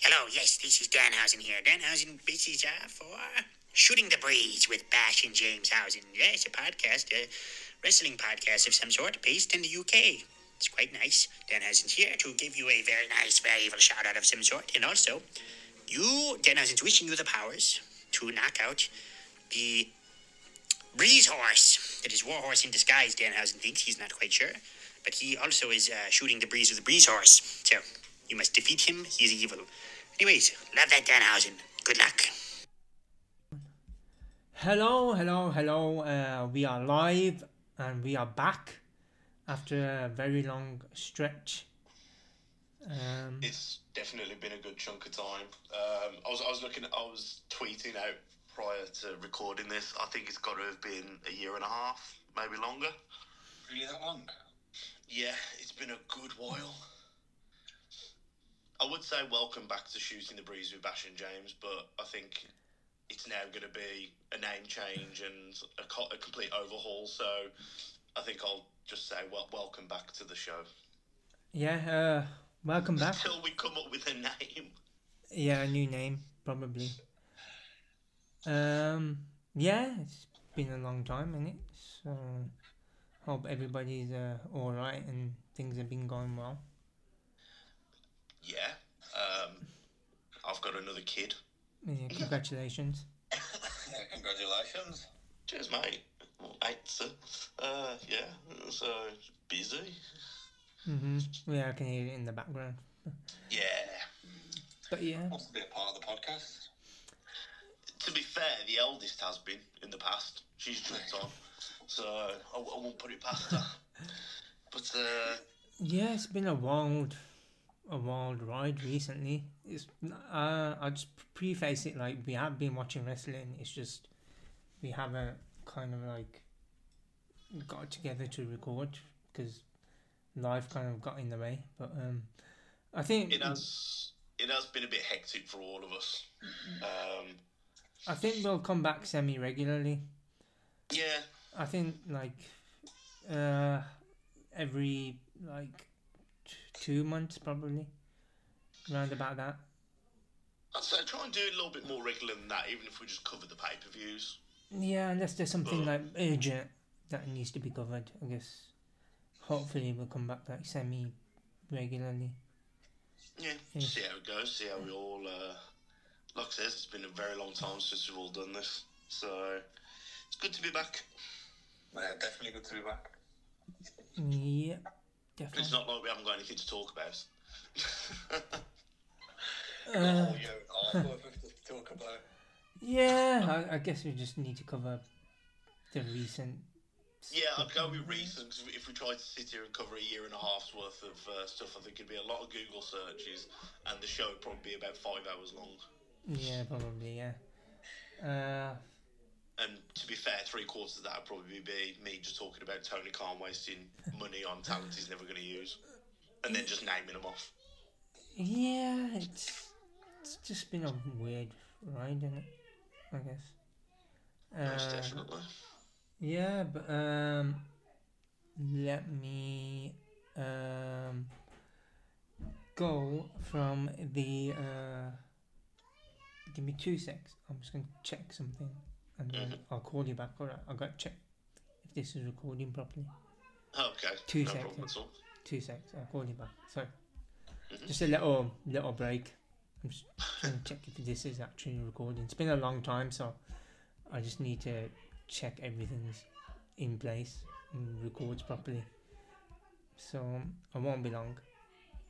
Hello, yes, this is Danhausen here. Danhausen, this is for Shooting the Breeze with Bash and James Hausen. Yes, a podcast, a wrestling podcast of some sort based in the UK. It's quite nice. Danhausen's here to give you a very nice, very evil shout out of some sort. And also, you, Danhausen's wishing you the powers to knock out the Breeze Horse. That is Warhorse in disguise, Danhausen thinks. He's not quite sure. But he also is uh, shooting the breeze with the Breeze Horse. So, you must defeat him. He's evil. Anyways, love that Danhausen. Good luck. Hello, hello, hello. Uh, we are live and we are back after a very long stretch. Um, It's definitely been a good chunk of time. Um, I was I was looking. I was tweeting out prior to recording this. I think it's got to have been a year and a half, maybe longer. Really that long? Yeah, it's been a good while. I would say welcome back to shooting the breeze with Bash and James, but I think it's now going to be a name change and a, co- a complete overhaul. So I think I'll just say well, welcome back to the show yeah, uh, welcome back. until we come up with a name. Yeah, a new name probably. Um, yeah, it's been a long time, is it? So hope everybody's uh, all right and things have been going well. Yeah, um, I've got another kid. Yeah, congratulations. Congratulations. Cheers, mate. Eight, uh, yeah, so busy. Mhm. Yeah, I can hear it in the background. Yeah. But yeah, Wants to be a part of the podcast. To be fair, the eldest has been in the past. She's jumped on, so I, I won't put it past her. But uh, yeah, it's been a wild, a wild ride recently. It's uh, I just preface it like we have been watching wrestling. It's just we haven't kind of like got together to record because life kind of got in the way. But um, I think it has it has been a bit hectic for all of us. Um, I think we'll come back semi regularly. yeah, I think like uh, every like two months probably, round about that. I'd say try and do it a little bit more regular than that, even if we just cover the pay per views. Yeah, unless there's something like urgent that needs to be covered, I guess. Hopefully, we'll come back like semi regularly. Yeah, Yeah. see how it goes. See how we all. Uh, like I said, it's been a very long time since we've all done this, so it's good to be back. Yeah, definitely good to be back. Yeah, It's not like we haven't got anything to talk about. Uh, yeah, perfect to talk about. yeah, I, I guess we just need to cover the recent. yeah, I'd go with recent 'cause if we tried to sit here and cover a year and a half's worth of uh, stuff, I think it'd be a lot of Google searches, and the show would probably be about five hours long. Yeah, probably. Yeah. Uh, And to be fair, three quarters of that would probably be me just talking about Tony Khan wasting money on talent he's never going to use, and then just naming them off. yeah, it's it's just been a weird ride, isn't it? I guess. Most Uh, definitely. Yeah, but um, let me um go from the uh. Give me two secs. I'm just gonna check something, and then Mhm. I'll call you back. Alright, I got to check if this is recording properly. Okay. two no seconds. problem at all. Two seconds. I'll call you back. Sorry. Mhm. Just a little little break. I'm just trying to check if this is actually recording. It's been a long time, so I just need to check everything's in place and records properly. So I won't be long.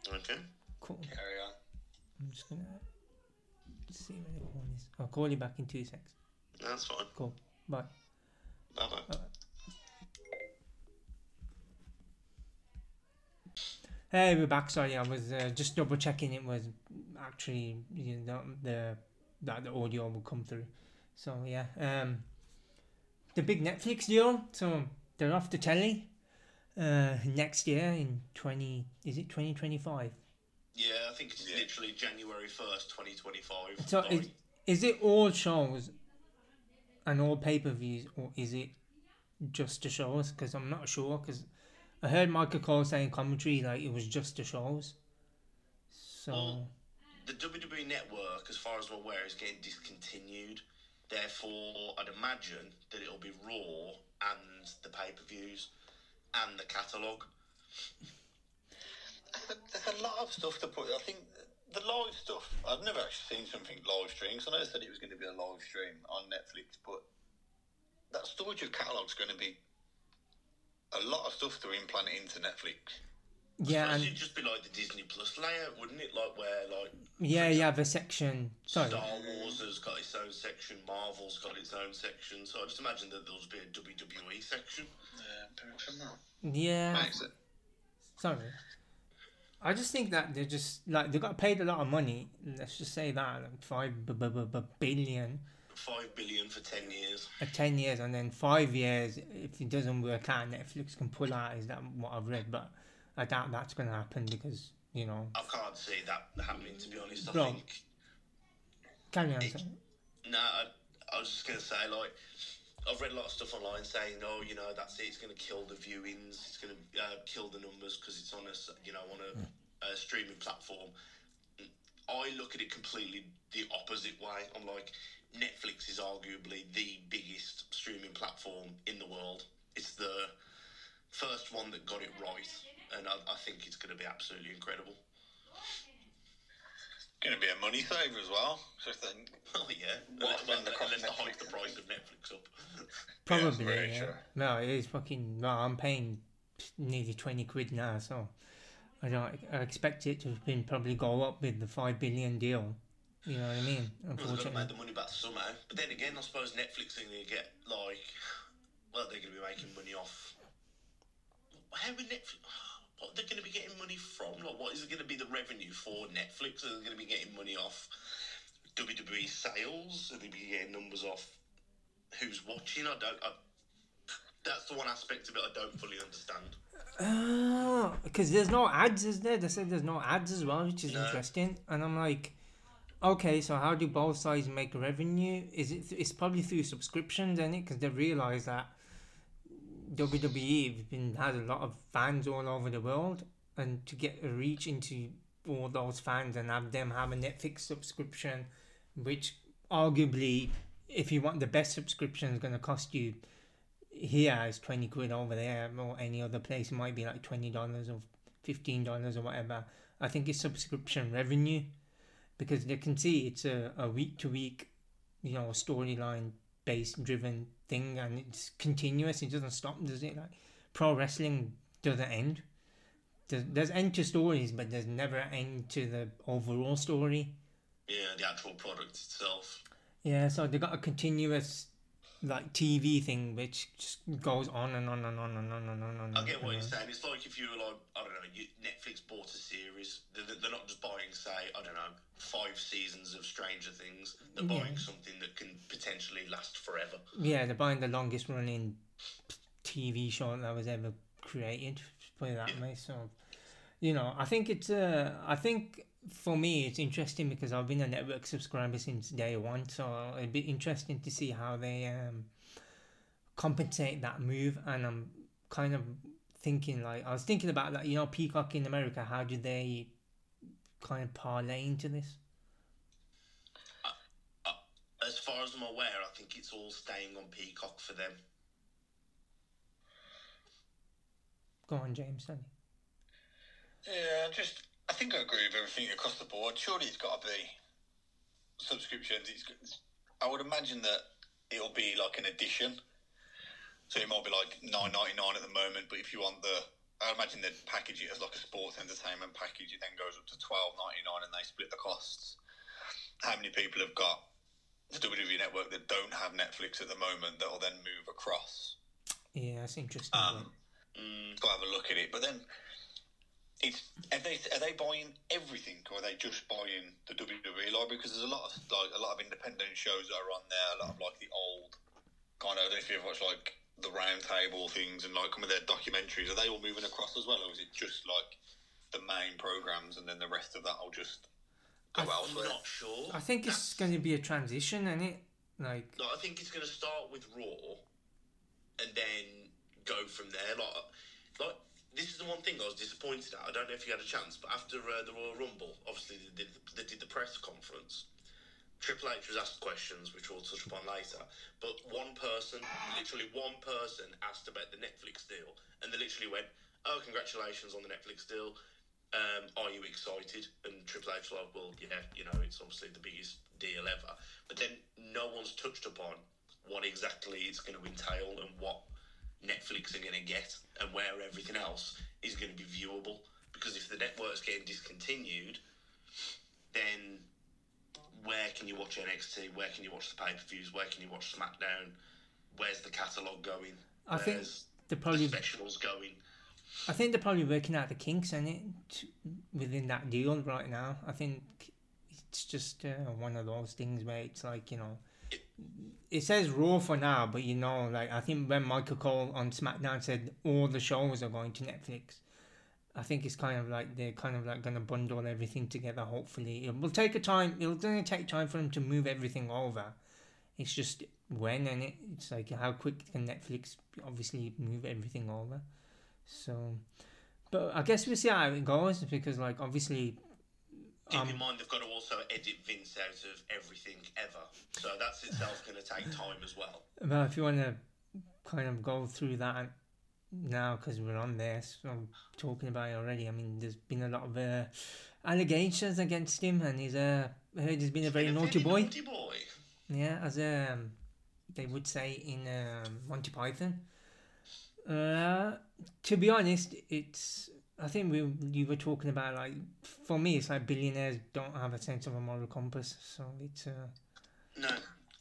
Okay. Cool. Carry on. I'm just gonna see where the call is. I'll call you back in two secs. That's fine. Cool. Bye. Bye bye. Hey, we're back. Sorry, I was uh, just double checking it was actually you know the that the audio will come through. So yeah, um, the big Netflix deal. So they're off the telly uh, next year in twenty. Is it twenty twenty five? Yeah, I think it's Yeah. literally January 1st, 2025. So is is it all shows and all pay per views, or is it just the shows? Because I'm not sure. Because I heard Michael Cole saying commentary like it was just the shows. So Well, the WWE network, as far as I'm aware, is getting discontinued. Therefore, I'd imagine that it'll be Raw and the pay per views and the catalogue. There's a lot of stuff to put. I think the live stuff. I've never actually seen something live stream. So I know they said it was going to be a live stream on Netflix, but that storage of catalogue's going to be a lot of stuff to implant into Netflix. Yeah, and it'd just be like the Disney Plus layout, wouldn't it? Like where like yeah, you have a section. Sorry. Star Wars has got its own section, Marvel's got its own section. So I just imagine that there'll be a WWE section. Yeah, Yeah. makes it. Sorry. I just think that they're just like they got paid a lot of money. Let's just say that like five b- b- b- billion Five billion for ten years. at ten years, and then five years if it doesn't work out, Netflix can pull out. Is that what I've read? But I doubt that's gonna happen because you know. I can't see that happening. To be honest, I Bro. think. Carry on. It- sorry. No, I, I was just gonna say like. I've read a lot of stuff online saying, "Oh, you know, that's it. It's going to kill the viewings. It's going to uh, kill the numbers because it's on a, you know, on a, a streaming platform." I look at it completely the opposite way. I'm like, Netflix is arguably the biggest streaming platform in the world. It's the first one that got it right, and I, I think it's going to be absolutely incredible. Going to be a money saver as well. So I think Oh yeah, What, well, when the unless they cost of hike the price of Netflix up. Probably. very yeah. true. No, it is fucking. No, I'm paying nearly twenty quid now, so I don't. I expect it to have been probably go up with the five billion deal. You know what I mean? Well, they've got to make the money back somehow. But then again, I suppose Netflix are going to get like, well, they're going to be making money off. How would Netflix? What they're going to be getting money from? Like, what is it going to be the revenue for Netflix? Are they going to be getting money off WWE sales? Are they be getting numbers off who's watching? I don't. I, that's the one aspect of it I don't fully understand. Uh, oh, because there's no ads, is there? They said there's no ads as well, which is No. interesting. And I'm like, okay, so how do both sides make revenue? Is it? It's probably through subscriptions, is it? Because they realize that WWE have been has a lot of fans all over the world, and to get a reach into all those fans and have them have a Netflix subscription, which arguably, if you want the best subscription, is going to cost you here is 20 quid over there or any other place it might be like $20 or $15 or whatever. I think it's subscription revenue because they can see it's a, a week to week you know storyline based driven thing and it's continuous it doesn't stop does it? Like pro wrestling doesn't end. There's, there's end to stories but there's never end to the overall story. Yeah, the actual product itself. yeah so they got a continuous like tv thing which just goes on and on and on and on and on and on I get what you're saying. It's like if you were like, I don't know, you, Netflix bought a series. They're, they're not just buying, say, I don't know, five seasons of Stranger Things. They're Yeah. buying something that can potentially last forever. Yeah, they're buying the longest running TV show that was ever created. Put it that way. So, you know, I think it's. Uh, I think for me, it's interesting because I've been a network subscriber since day one. So it'd be interesting to see how they um, compensate that move. And I'm kind of thinking like I was thinking about like you know Peacock in America. How do they kind of parlay into this? As far as I'm aware, I think it's all staying on Peacock for them. Go on, James. Sonny. Yeah, just I think I agree with everything across the board. Surely it's got to be subscriptions. It's, I would imagine that it'll be like an addition. So it might be like nine ninety nine at the moment, but if you want the, I imagine they'd package it as like a sports entertainment package. It then goes up to twelve ninety nine, and they split the costs. How many people have got the WWE network that don't have Netflix at the moment that will then move across? Yeah, that's interesting. Um, Mm, go have a look at it. But then, it's are they are they buying everything, or are they just buying the WWE library? Because there's a lot of like a lot of independent shows that are on there. A lot of like the old kind of. I don't know if you've watched like the round table things and like some of their documentaries. Are they all moving across as well, or is it just like the main programs and then the rest of that I'll just I- go I'm elsewhere? not sure. I think it's going to be a transition, isn't it? Like, No, I think it's going to start with Raw, and then go from there. Like, like this is the one thing I was disappointed at. I don't know if you had a chance, but after uh, the Royal Rumble, obviously they did, they did the press conference. Triple H was asked questions, which we'll touch upon later. But one person, literally one person, asked about the Netflix deal, and they literally went, "Oh, congratulations on the Netflix deal. Um, are you excited?" And Triple H was like, "Well, yeah, you know, it's obviously the biggest deal ever." But then no one's touched upon what exactly it's going to entail and what Netflix are going to get and where everything else is going to be viewable. Because if the network's getting discontinued, then where can you watch NXT? Where can you watch the pay per views? Where can you watch SmackDown? Where's the catalogue going? I think Where's they're the specials going? I think they're probably working out the kinks in it within that deal right now. I think it's just uh, one of those things where it's like you know, it says Raw for now, but you know, like I think when Michael Cole on SmackDown said all the shows are going to Netflix, I think it's kind of like they're kind of like gonna bundle everything together. Hopefully, it will take a time. It'll gonna take time for them to move everything over. It's just when and it, it's like how quick can Netflix obviously move everything over. So, but I guess we'll see how it goes because, like, obviously, Keep Um, in mind they've got to also edit Vince out of everything ever, so that's itself going to take time as well. well, if you want to kind of go through that now because we're on this, I'm talking about it already. I mean, there's been a lot of uh, allegations against him, and he's uh, heard he's been a very Been naughty boy. Naughty boy. Yeah, as um, they would say in um, Monty Python. Uh, to be honest, it's. I think we you were talking about like for me, it's like billionaires don't have a sense of a moral compass, so it's. Uh, No,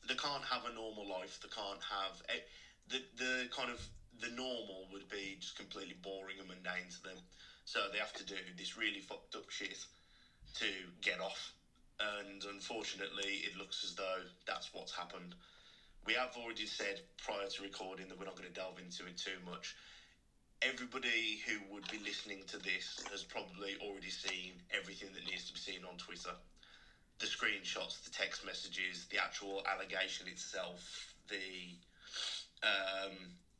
they can't have a normal life. They can't have eh, the the kind of the normal would be just completely boring and mundane to them. So they have to do this really fucked up shit to get off. And unfortunately, it looks as though that's what's happened. We have already said prior to recording that we're not going to delve into it too much. Everybody who would be listening to this has probably already seen everything that needs to be seen on Twitter the screenshots, the text messages, the actual allegation itself, the um,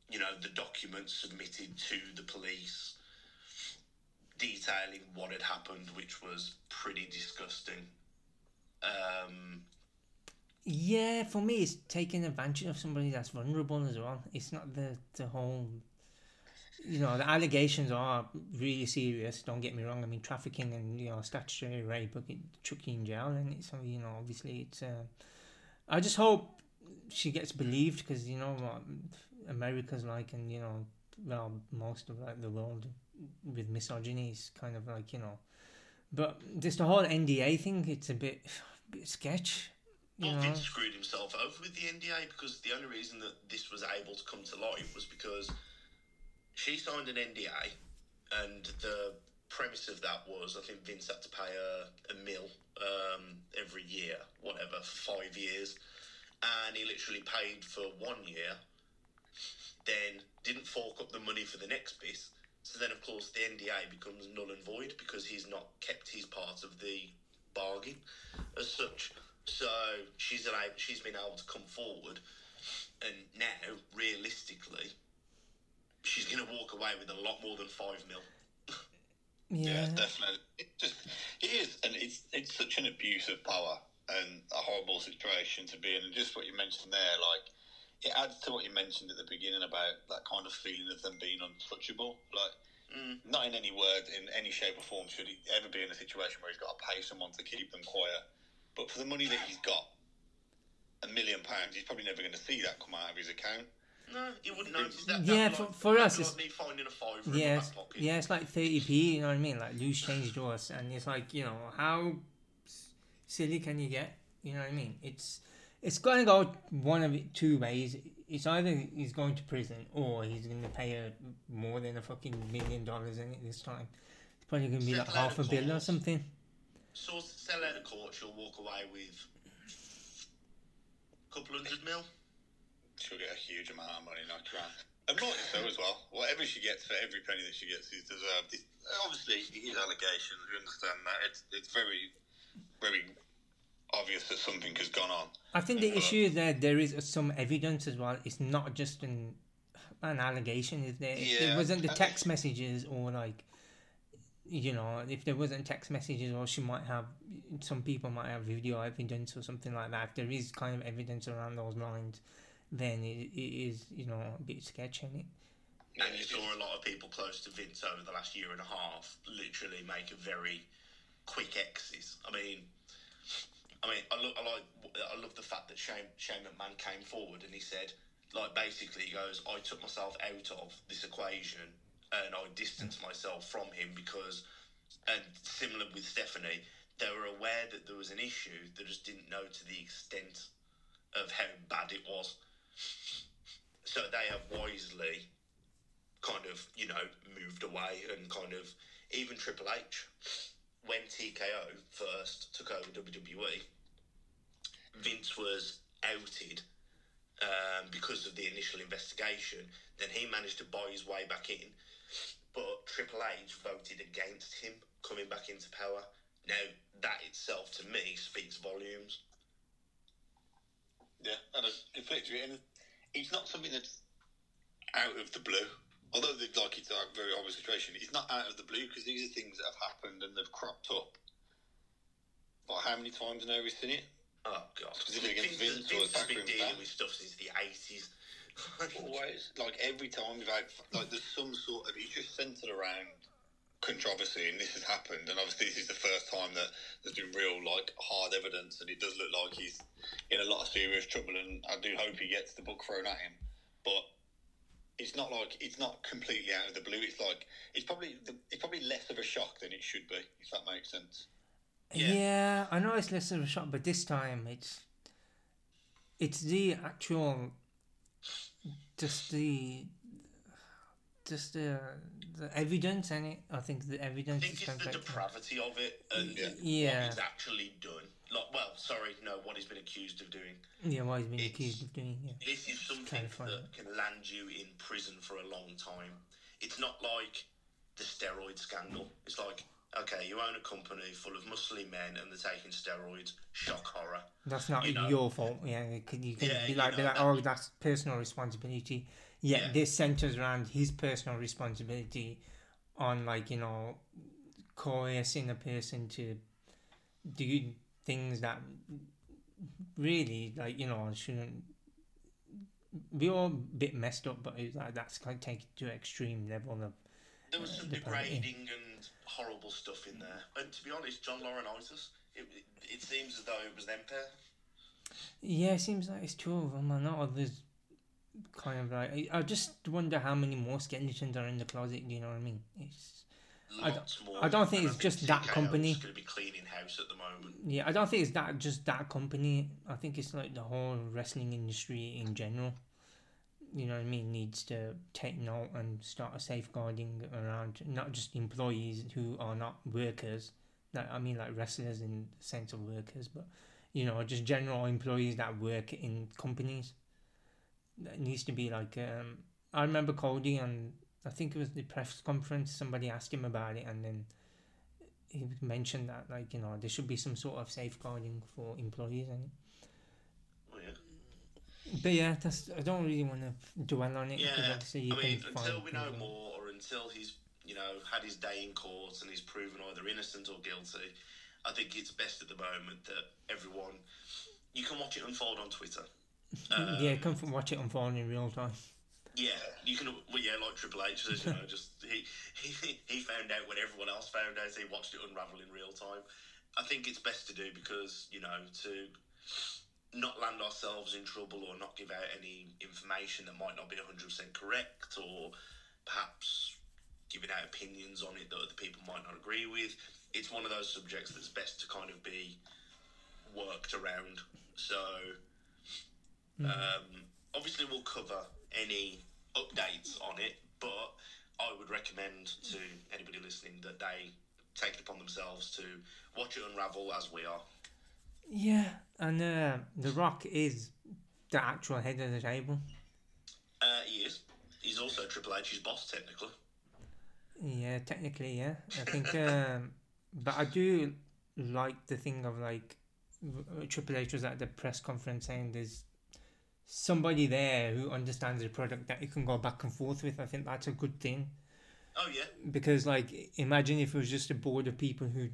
you know the documents submitted to the police detailing what had happened, which was pretty disgusting. Um, yeah, for me, it's taking advantage of somebody that's vulnerable as well. It's not the the whole. You know, the allegations are really serious. Don't get me wrong. I mean, trafficking and you know statutory rape, but it chuck you in jail, and it's you know obviously it's. Uh, I just hope she gets believed because you know what America's like, and you know, well, most of like the world with misogyny is kind of like you know, but just the whole NDA thing. It's a bit, bit sketch. You Well, know. Vince screwed himself over with the NDA because the only reason that this was able to come to light was because she signed an NDA, and the premise of that was I think Vince had to pay a, a mill um, every year, whatever, for five years, and he literally paid for one year, then didn't fork up the money for the next bit. So then, of course, the NDA becomes null and void because he's not kept his part of the bargain as such. So she's allowed, she's been able to come forward, and now realistically, she's going to walk away with a lot more than five mil. Yeah, Yeah. definitely. It just it is, and it's it's such an abuse of power and a horrible situation to be in. And just what you mentioned there, like it adds to what you mentioned at the beginning about that kind of feeling of them being untouchable. Like Mm. not in any word, in any shape or form, should he ever be in a situation where he's got to pay someone to keep them quiet. But for the money that he's got, a million pounds, he's probably never going to see that come out of his account. No, you wouldn't notice that. Yeah, for- like- for us, it's- like me finding a fiver in my Yes, back pocket. yeah, it's like thirty p. You know what I mean? Like loose change to us, and it's like you know how silly can you get? You know what I mean? It's it's going to go one of it two ways. It's either he's going to prison or he's going to pay a, more than a fucking million dollars in it this time. It's probably going to be like half a of bill or something. So sell out of court, she'll walk away with a couple hundred mil. She'll get a huge amount of money knocked around. And rightly so as well. Whatever she gets for every penny that she gets is deserved. It's, obviously, his allegations. We understand that. It's it's very, very obvious that something has gone on. I think the uh, issue is that there is some evidence as well. It's not just an. an allegation, is there? If Yeah, there wasn't the text messages or like, you know, if there wasn't text messages or she might have, some people might have video evidence or something like that. If there is kind of evidence around those lines, then it, it is, you know, a bit sketchy. Isn't it? And you saw a lot of people close to Vince over the last year and a half literally make a very quick exit. I mean, I mean, I, look, I like, I love the fact that Shane, Shane McMahon came forward and he said, like, basically, he goes, I took myself out of this equation and I distanced myself from him because, and similar with Stephanie, they were aware that there was an issue, they just didn't know to the extent of how bad it was. So they have wisely kind of, you know, moved away and kind of even Triple H when TKO first took over WWE, Vince was outed um, because of the initial investigation. Then he managed to buy his way back in, but Triple H voted against him coming back into power. Now that itself, to me, speaks volumes. Yeah, and completely agree. And it's not something that's out of the blue. Although they like it's a very obvious situation, it's not out of the blue because these are things that have happened and they've cropped up. But how many times now we've seen it? Oh God! Specifically against Vince or Vince has been dealing with stuff since the eighties. Always, like every time we've had, like there's some sort of it's just centered around controversy, and this has happened. And obviously, this is the first time that there's been real like hard evidence, and it does look like he's in a lot of serious trouble. And I do hope he gets the book thrown at him, but. It's not like it's not completely out of the blue. It's like it's probably it's probably less of a shock than it should be, if that makes sense. Yeah. Yeah. I know it's less of a shock, but this time it's it's the actual just the just the the evidence and it. I think the evidence. I evidence think is it's the kind of depravity of it and Yeah. Yeah. what he's actually done. Like, well, sorry, no, what he's been accused of doing. yeah. What he's been It's- accused of doing. Yeah. This is something Clarify that can land you in prison for a long time. It's not like the steroid scandal. It's like, okay, you own a company full of muscly men and they're taking steroids. Shock horror. That's not you know- your fault. Yeah, it can, you can Yeah, be you like, know, be like, oh, that's personal responsibility. Yet Yeah. this centers around his personal responsibility on, like you know, coercing a person to do things that really, like you know, shouldn't. Be all a bit messed up, but it's like that's kind of taken to an extreme level of. There was some uh, the degrading and horrible stuff in there. And to be honest, John Laurinaitis, it, it, it seems as though it was them pair. Yeah, it seems like it's two of them, I know others. Kind of like I, I just wonder how many more skeletons are in the closet. Do you know what I mean? It's I don't- Lots more. I don't think And it's just that company. going to be cleaning house at the moment. yeah, I don't think it's that just that company. I think it's like the whole wrestling industry in general. You know what I mean? Needs to take note and start a safeguarding around not just employees who are not workers. Like I mean, like wrestlers in the sense of workers, but you know, just general employees that work in companies. That needs to be like. Um, I remember Cody and I think it was the press conference. Somebody asked him about it, and then he mentioned that like you know there should be some sort of safeguarding for employees and. But yeah, that's I don't really want to dwell on it because Yeah, obviously you I mean, until we know more, or until he's you know had his day in court and he's proven either innocent or guilty, I think it's best at the moment that everyone you can watch it unfold on Twitter. Um, yeah, come from watch it unfold in real time. Yeah, you can. Well, yeah, like Triple H says, you know, just he, he he found out when everyone else found out. He watched it unravel in real time. I think it's best to do because you know to not land ourselves in trouble or not give out any information that might not be hundred percent correct, or perhaps giving out opinions on it that other people might not agree with. It's one of those subjects that's best to kind of be worked around. So um, obviously, we'll cover any updates on it, but I would recommend to anybody listening that they take it upon themselves to watch it unravel as we are. Yeah, and uh, The Rock is the actual head of the table. Uh, he is. He's also Triple H's boss, technically. Yeah, technically, yeah. I think, um, but I do like the thing of like Triple H was at the press conference saying there's somebody there who understands the product that you can go back and forth with. I think that's a good thing Oh yeah, because like imagine if it was just a board of people who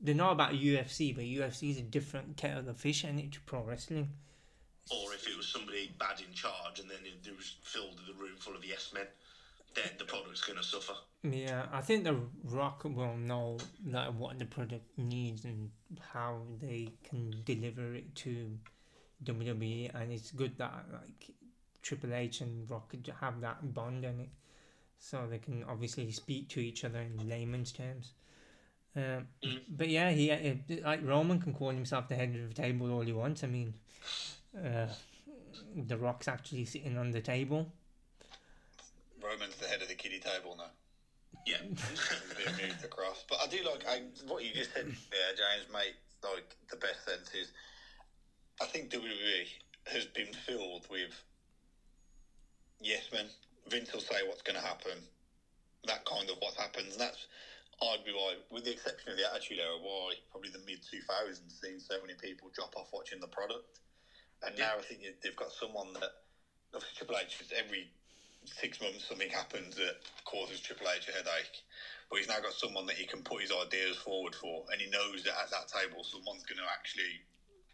they know about UFC, but UFC is a different kettle of fish and it's pro wrestling. or if it was somebody bad in charge and then it, it was filled the room full of yes men, then the product's going to suffer. Yeah, I think the Rock will know like what the product needs and how they can deliver it to WWE, and it's good that like Triple H and Rock have that bond in it, so they can obviously speak to each other in layman's terms. Um, Mhm. But yeah, he uh, like Roman can call himself the head of the table all he wants. I mean, uh, the Rock's actually sitting on the table. Roman's the head of the kiddie table now. Yeah. He's being moved across. But I do like I, what you just said there, James, mate. Like the best sense is, I think WWE has been filled with yes men. Vince will say what's going to happen. That kind of what happens, and that's arguably why, with the exception of the Attitude Era, why probably the mid two thousands seen so many people drop off watching the product. And Yeah. now I think they've got someone that obviously Triple H is every six months something happens that causes Triple H a headache. But he's now got someone that he can put his ideas forward for, and he knows that at that table, someone's going to actually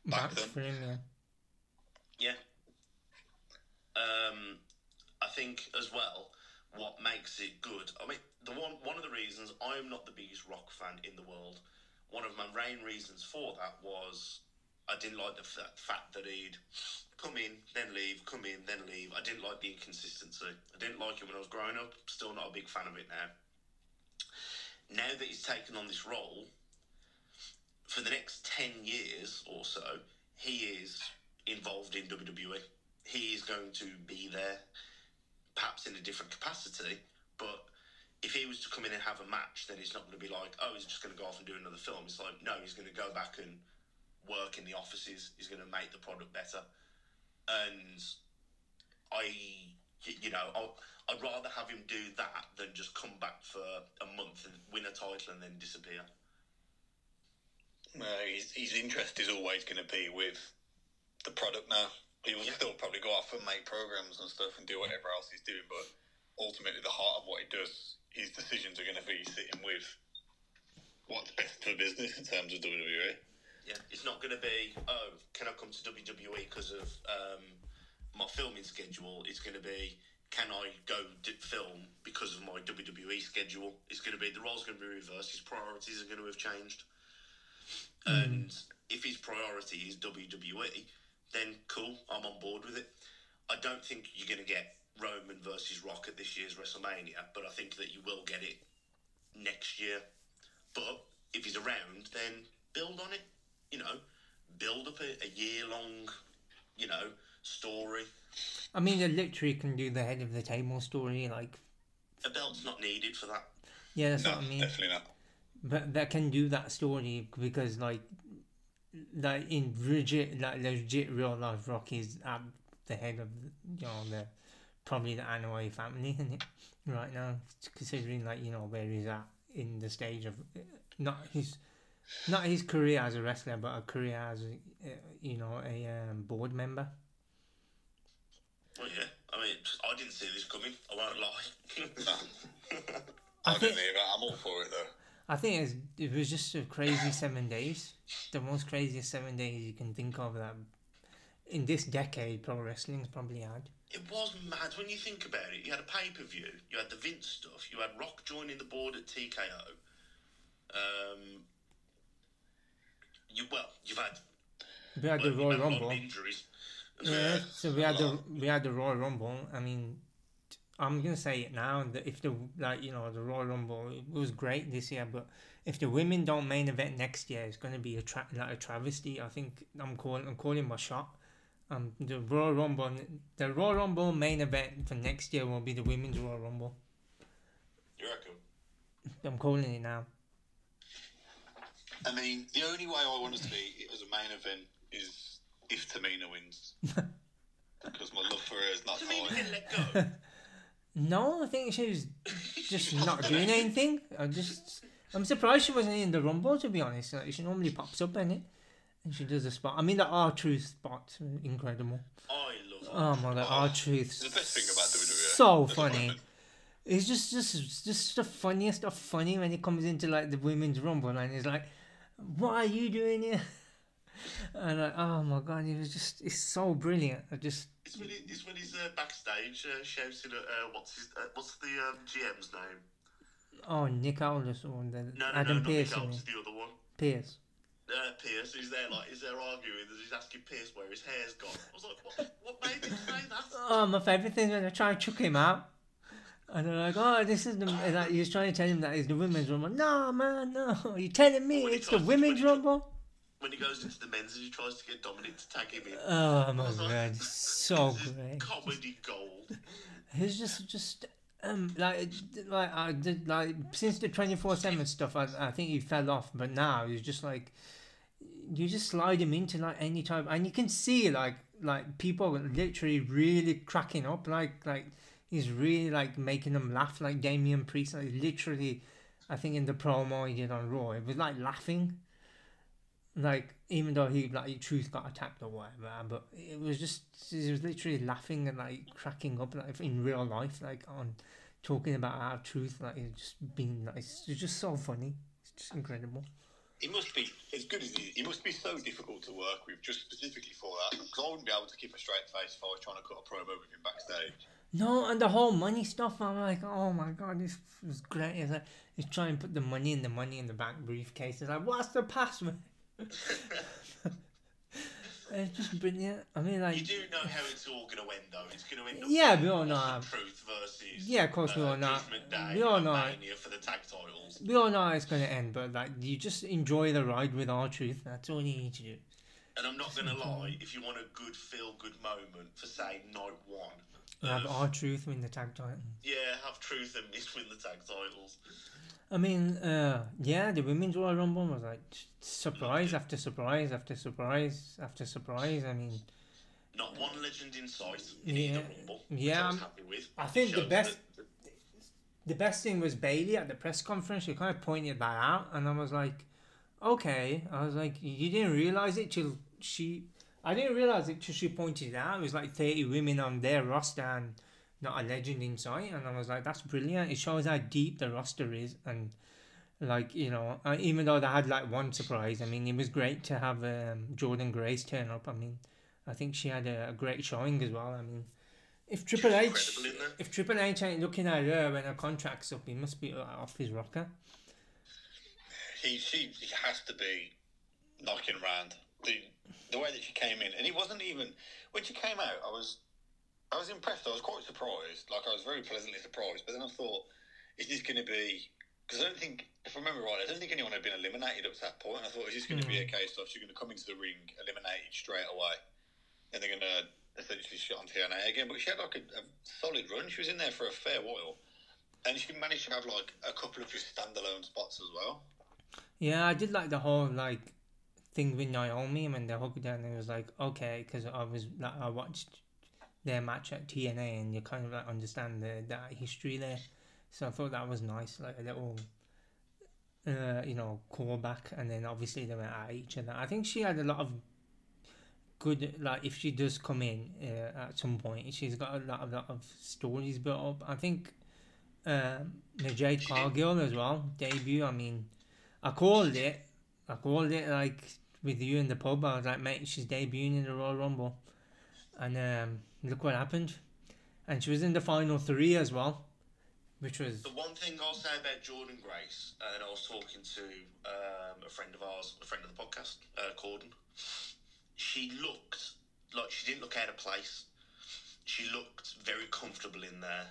back That's them. him, yeah. Yeah. Um, I think as well, what makes it good. I mean, the one one of the reasons I am not the biggest rock fan in the world. One of my main reasons for that was I didn't like the fa- fact that he'd come in, then leave, come in, then leave. I didn't like the inconsistency. I didn't like it when I was growing up. Still not a big fan of it now. Now that he's taken on this role, for the next 10 years or so, he is involved in WWE. He is going to be there, perhaps in a different capacity, but if he was to come in and have a match, then it's not going to be like, oh, he's just going to go off and do another film. It's like, no, he's going to go back and work in the offices. He's going to make the product better. And I, you know, I'll, I'd rather have him do that than just come back for a month and win a title and then disappear. Uh, his, his interest is always going to be with the product now. He will Yeah. still probably go off and make programs and stuff and do whatever else he's doing, but ultimately, the heart of what he does, his decisions are going to be sitting with what's best for business in terms of. WWE. Yeah, it's not going to be, oh, can I come to WWE because of um, my filming schedule? It's going to be, can I go d- film because of my WWE schedule? It's going to be, the role's going to be reversed. His priorities are going to have changed. And if his priority is WWE, then cool, I'm on board with it. I don't think you're going to get Roman versus Rock at this year's WrestleMania, but I think that you will get it next year. But if he's around, then build on it. You know, build up a, a year long, you know, story. I mean, they literally can do the head of the table story, like, A belt's not needed for that. yeah, that's No, what I mean. definitely not. But they can do that story because, like, like in legit, like legit real life, Rocky's at the head of, you know, the probably the Anoa'i family. Right now, considering like you know where he's at in the stage of not his, not his career as a wrestler, but a career as uh, you know a um, board member. Well, yeah. I mean, I didn't see this coming. I won't lie. I, I didn't either. I'm all for it though. I think it's, it was just a crazy seven days. The most craziest seven days you can think of that in this decade pro wrestling's probably had. It was mad when you think about it. You had a pay per view, you had the Vince stuff, you had Rock joining the board at TKO. Um, you well, you've had, We had well, the Royal had a lot of Rumble. injuries. Yeah, so we had the we had the Royal Rumble. I mean, I'm gonna say it now that if the like you know the Royal Rumble it was great this year, but if the women don't main event next year, it's gonna be a tra- like a travesty. I think I'm calling I'm calling my shot. Um, the Royal Rumble, the Royal Rumble main event for next year will be the women's Royal Rumble. You reckon? I'm calling it now. I mean, the only way I want it to see it as a main event is if Tamina wins. because my love for her is not Does it mean you high. can let go? No, I think she was just not doing anything. I just, I'm surprised she wasn't in the rumble. To be honest, like, she normally pops up in it, and she does a spot. I mean, the R Truth spot, incredible. I love Oh my god, R Truth. The best thing about WWE. So funny. It's just just just the funniest of funny when it comes into like the women's rumble and it's like, What are you doing here? And like, oh my god, it was just it's so brilliant. I just It's when, he, it's when he's uh, backstage uh, shouting at uh, what's his uh, what's the um, GM's name? oh Nick Aldis or the No, no, Adam no, not Pearce, Nick? Aldis, the other one. Pearce. Uh, Pearce, he's there like, he's there arguing, he's asking Pearce where his hair's gone. I was like, what, what made him say that? Oh, my favourite thing when I try and chuck him out. And they're like, oh, this is the. Like, he's trying to tell him that it's the women's rumble. No, man, no. You're telling me it's the tries to- when women's he rumble? When he goes into the men's and he tries to get Dominic to tag him in. Oh, my like, god. So great. Comedy gold. It's just, just, um, like, like I did, like since the twenty four seven stuff, I, I think he fell off. But now he's just like, you just slide him into like any type, and you can see like, like people literally really cracking up, like, like he's really like making them laugh, like Damian Priest, like literally, I think in the promo he did on Raw, it was like laughing. Like even though he like Truth got attacked or whatever, but it was just he was literally laughing and like cracking up like in real life, like on talking about R Truth, like it's just being like it's just so funny. It's just incredible. He must be as good as he is. He must be so difficult to work with, just specifically for that. Because I wouldn't be able to keep a straight face if I was trying to cut a promo with him backstage. No, and the whole money stuff, I'm like, oh my god, this was great. It's like he's trying to put the money in the money in the back briefcase. It's like, what's the password? it's just brilliant. I mean, like, You do know how it's all going to end, though. It's going to end up. Yeah, we all know Truth versus. Yeah, of course we uh, all know. We all know. For the tag titles. we all know how it's gonna end, but like, you just enjoy the ride with R Truth. That's all you need to do. And I'm not going to lie, if you want a good feel good moment for, say, night one, Have R Truth win the tag title. yeah, have Truth and Miz win the tag titles. I mean, uh, yeah, the women's Royal Rumble was like surprise after surprise after surprise after surprise. I mean, Not one legend in sight in Yeah, either Rumble, yeah, I happy with. I think the best- that- the best thing was Bayley at the press conference. She kind of pointed that out, and I was like, okay. I was like, you didn't realize it till she. I didn't realize it till she pointed it out. It was like thirty women on their roster and not a legend in sight, and I was like, that's brilliant. It shows how deep the roster is, and like you know, even though they had like one surprise, I mean, it was great to have um, Jordynne Grace turn up. I mean, I think she had a, a great showing as well. I mean. If Triple H, incredible in there. if Triple H ain't looking at her when her contract's up, he must be uh, off his rocker. He, she, he has to be knocking around the the way that she came in, and it wasn't even when she came out. I was I was impressed. I was quite surprised. Like I was very pleasantly surprised. But then I thought, is this going to be? Because I don't think, if I remember right, I don't think anyone had been eliminated up to that point. I thought, is this going to be a case of she's going to come into the ring eliminated straight away, and they're going to essentially shut on TNA again? But she had like a, a solid run. She was in there for a fair while, and she managed to have like a couple of just standalone spots as well. Yeah, I did like the whole like thing with Naomi when they her, and it was like okay, because I was like I watched their match at TNA, and you kind of like understand the that history there. So I thought that was nice, like a little, uh, you know, callback, and then obviously they went at each other. I think she had a lot of good, like if she does come in uh, at some point, she's got a lot of lot of stories built up. I think um, the Jade Cargill as well debut. I mean, I called it. I called it like with you in the pub. I was like, mate, she's debuting in the Royal Rumble, and um, look what happened. And she was in the final three as well, which was The one thing I'll say about Jordynne Grace, and I was talking to um, a friend of ours, a friend of the podcast, uh, Corden. She looked like she didn't look out of place. She looked very comfortable in there.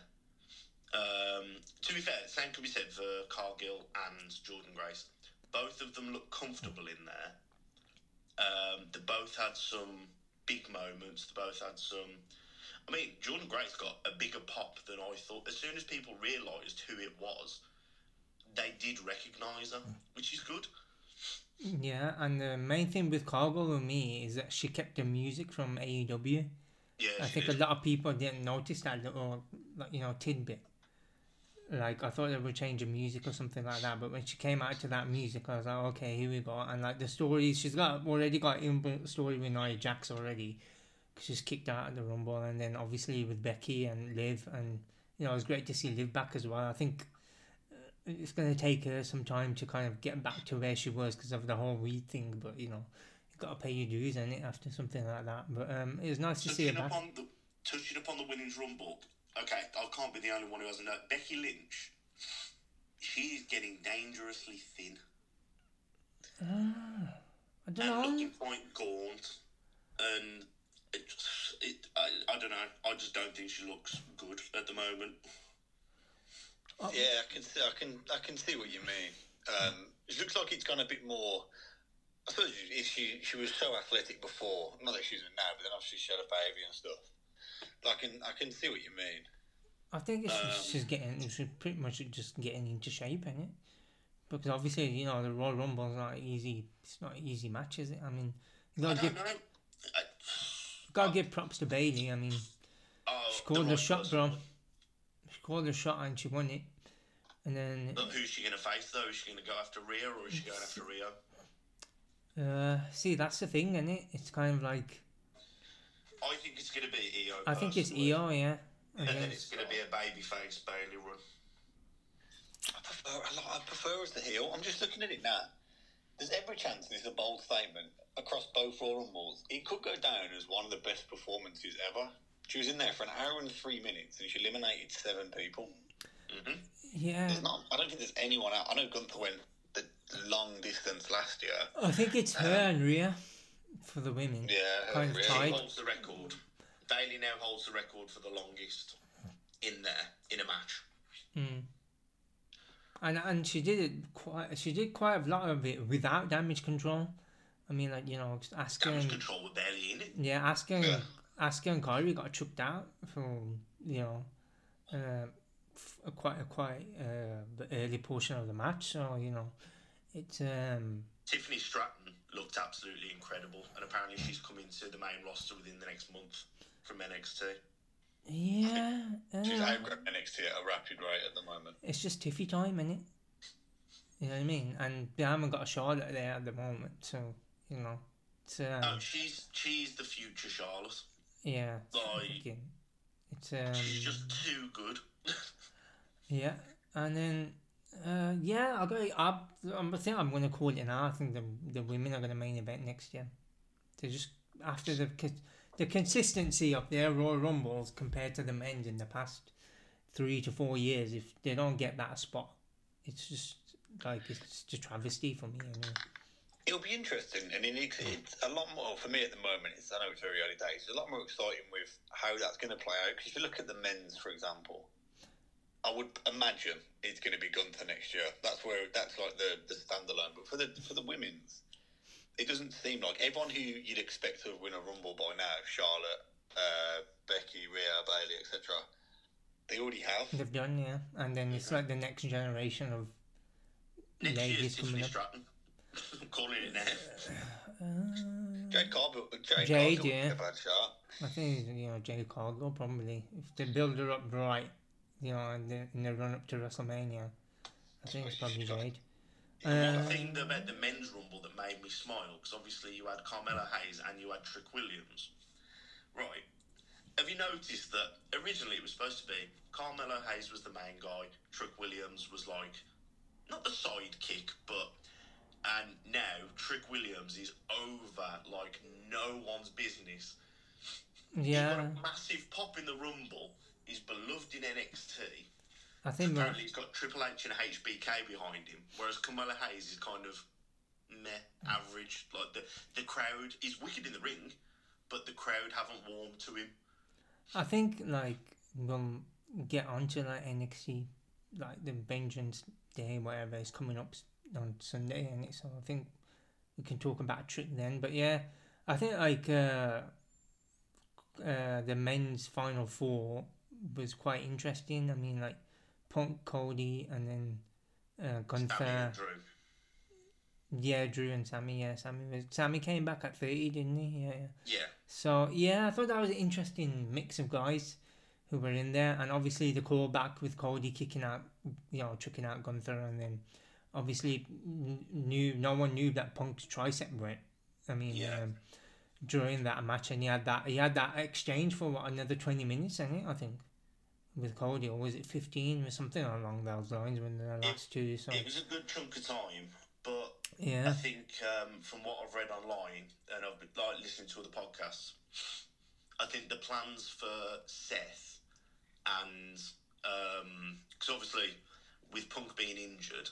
Um, to be fair, same could be said for Cargill and Jordynne Grace. Both of them looked comfortable in there. Um, they both had some big moments. They both had some. I mean, Jordynne Grace got a bigger pop than I thought. As soon as people realised who it was, they did recognise her, which is good. yeah. And the main thing with Cargill with me is that she kept the music from AEW. Yeah, I she think a lot of people didn't notice that little, like you know, tidbit. Like I thought they would change the music or something like that, but when she came out to that music, I was like, okay, here we go. And like the stories, she's got already got in story with Nia Jax already, she's kicked out of the Rumble, and then obviously with Becky and Liv, and you know it was great to see Liv back as well. I think uh, it's going to take her some time to kind of get back to where she was because of the whole weed thing, but you know. you Got to pay your dues, and it after something like that. But um, it was nice to see her back. upon the touching upon the women's rumble. Okay, I can't be the only one who hasn't known. Becky Lynch, she's getting dangerously thin Ah, I don't and know. looking quite gaunt, and it, it I, I don't know. I just don't think she looks good at the moment. Yeah, I can see. I can. I can see what you mean. Um, it looks like it's gone a bit more. I suppose if she she was so athletic before, not that she's isn't now, but then obviously she had a baby and stuff. I can I can see what you mean. I think it's just, Um, she's getting, she's pretty much just getting into shape, is it? Because obviously, you know, the Royal Rumble's not easy. It's not an easy match, is it? I mean, you I gotta don't give. I, gotta give props to Bayley. I mean, oh, she called the shot, person. bro. She called the shot and she won it. And then, But who's she going to face though? Is she going to go after Rhea or is she going after Rio? uh, see, that's the thing, isn't it? It's kind of like, I think it's going to be Iyo. I think it's. Iyo, yeah. And then it's going to be a babyface Bayley run. I prefer a lot. I prefer as the heel. I'm just looking at it now. There's every chance, and it's a bold statement across both Royal Rumbles. It could go down as one of the best performances ever. She was in there for an hour and three minutes, and she eliminated seven people. hmm Yeah, There's not. I don't think there's anyone out. I know Gunther went the long distance last year. I think it's her and Rhea for the women. Yeah, Kind of really. tied. holds the record. Bayley now holds the record for the longest in there in a match. Mm. And and she did it quite. She did quite a lot of it without damage control. I mean, like you know, just Asuka. Damage control were barely in it. Yeah, Asuka Yeah. Asuka and Kairi got chucked out from you know, uh, f- a quite a quite uh, the early portion of the match. So you know, it's um Tiffany Stratton looked absolutely incredible, and apparently she's coming to the main roster within the next month from NXT. yeah. She's don't know. outgrown NXT at a rapid rate at the moment. It's just Tiffy time, innit? You know what I mean? And they haven't got a Charlotte there at the moment, so you know, it's um, Oh, she's she's the future Charlotte. yeah. it's like- it's um She's just too good. yeah, and then uh yeah, I got I, I think I'm gonna call it now. I think the the women are gonna main event next year. They just after the the consistency of their Royal Rumbles compared to the men's in the past three to four years. If they don't get that spot, it's just like it's just a travesty for me. It'll be interesting, and it, it's, it's a lot more for me at the moment. It's I know it's very early days. It's a lot more exciting with how that's going to play out. Because if you look at the men's, for example, I would imagine it's going to be Gunther next year. That's where that's like the the standalone. But for the for the women's, it doesn't seem like everyone who you'd expect to win a Rumble by now, Charlotte, uh, Becky, Rhea, Bayley, etc. They already have. They've done, yeah. And then it's like the next generation of Next ladies year's coming Tiffany up. Stratton. I'm calling it now. Uh, Jade Cargill, Jade, Jade, Cargill yeah. a bad shot. I think you know Jay Cargill probably if they build her up right, you know, in the, in the run up to WrestleMania, I think it's probably Jade. One Uh, thing about the men's rumble that made me smile because obviously you had Carmelo Hayes and you had Trick Williams, right? Have you noticed that originally it was supposed to be Carmelo Hayes was the main guy, Trick Williams was like not the sidekick, but and now Trick Williams is over like no one's business. Yeah, a massive pop in the rumble. He's beloved in NXT. I think that, Apparently, he's got Triple H and HBK behind him, whereas Carmelo Hayes is kind of meh, average. Like the the crowd is wicked in the ring, but the crowd haven't warmed to him. I think like we'll get onto like NXT, like the Vengeance Day, whatever is coming up on Sunday, and so I think we can talk about a Trick then. But yeah, I think like uh, uh, the men's final four was quite interesting. I mean, like Punk, Cody, and then uh, Sami Gunther. and Drew. Yeah, Drew and Sami. Yeah, Sami was Sami came back at thirty, didn't he? Yeah, yeah. Yeah, So yeah, I thought that was an interesting mix of guys who were in there, and obviously the callback with Cody kicking out, you know, chucking out Gunther, and then obviously n- knew no one knew that Punk's tricep went. I mean, Yeah. um, during that match, and he had that he had that exchange for what another twenty minutes, I think. With Cody, or was it fifteen or something along those lines when the last two? So It was a good chunk of time, but yeah. I think um, from what I've read online and I've been like listening to other podcasts, I think the plans for Seth and because obviously with Punk being injured,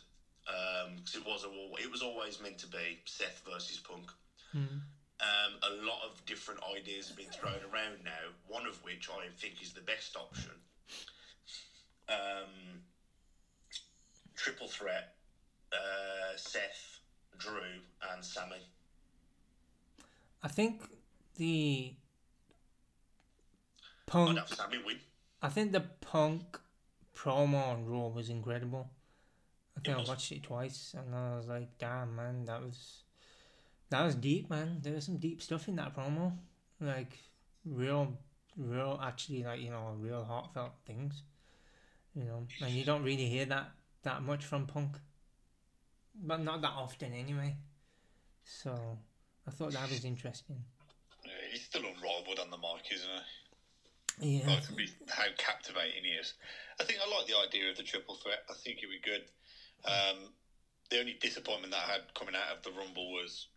because it was a war, it was always meant to be Seth versus Punk. Mm. Um, a lot of different ideas have been thrown around now. One of which I think is the best option. Um, triple threat: uh, Seth, Drew, and Sami. I think the I'd punk. have Sami win. I think the punk promo on Raw was incredible. I think I watched it twice and I was like, damn man, that was that was deep, man. There was some deep stuff in that promo, like real, real, actually, like you know, real heartfelt things. You know, and you don't really hear that that much from Punk, but not that often anyway. So I thought that was interesting. Yeah, he's still unrivaled on the mic, isn't he? Yeah, Like, how captivating he is. I think I like the idea of the triple threat. I think it'd be good. Um, the only disappointment that I had coming out of the Rumble was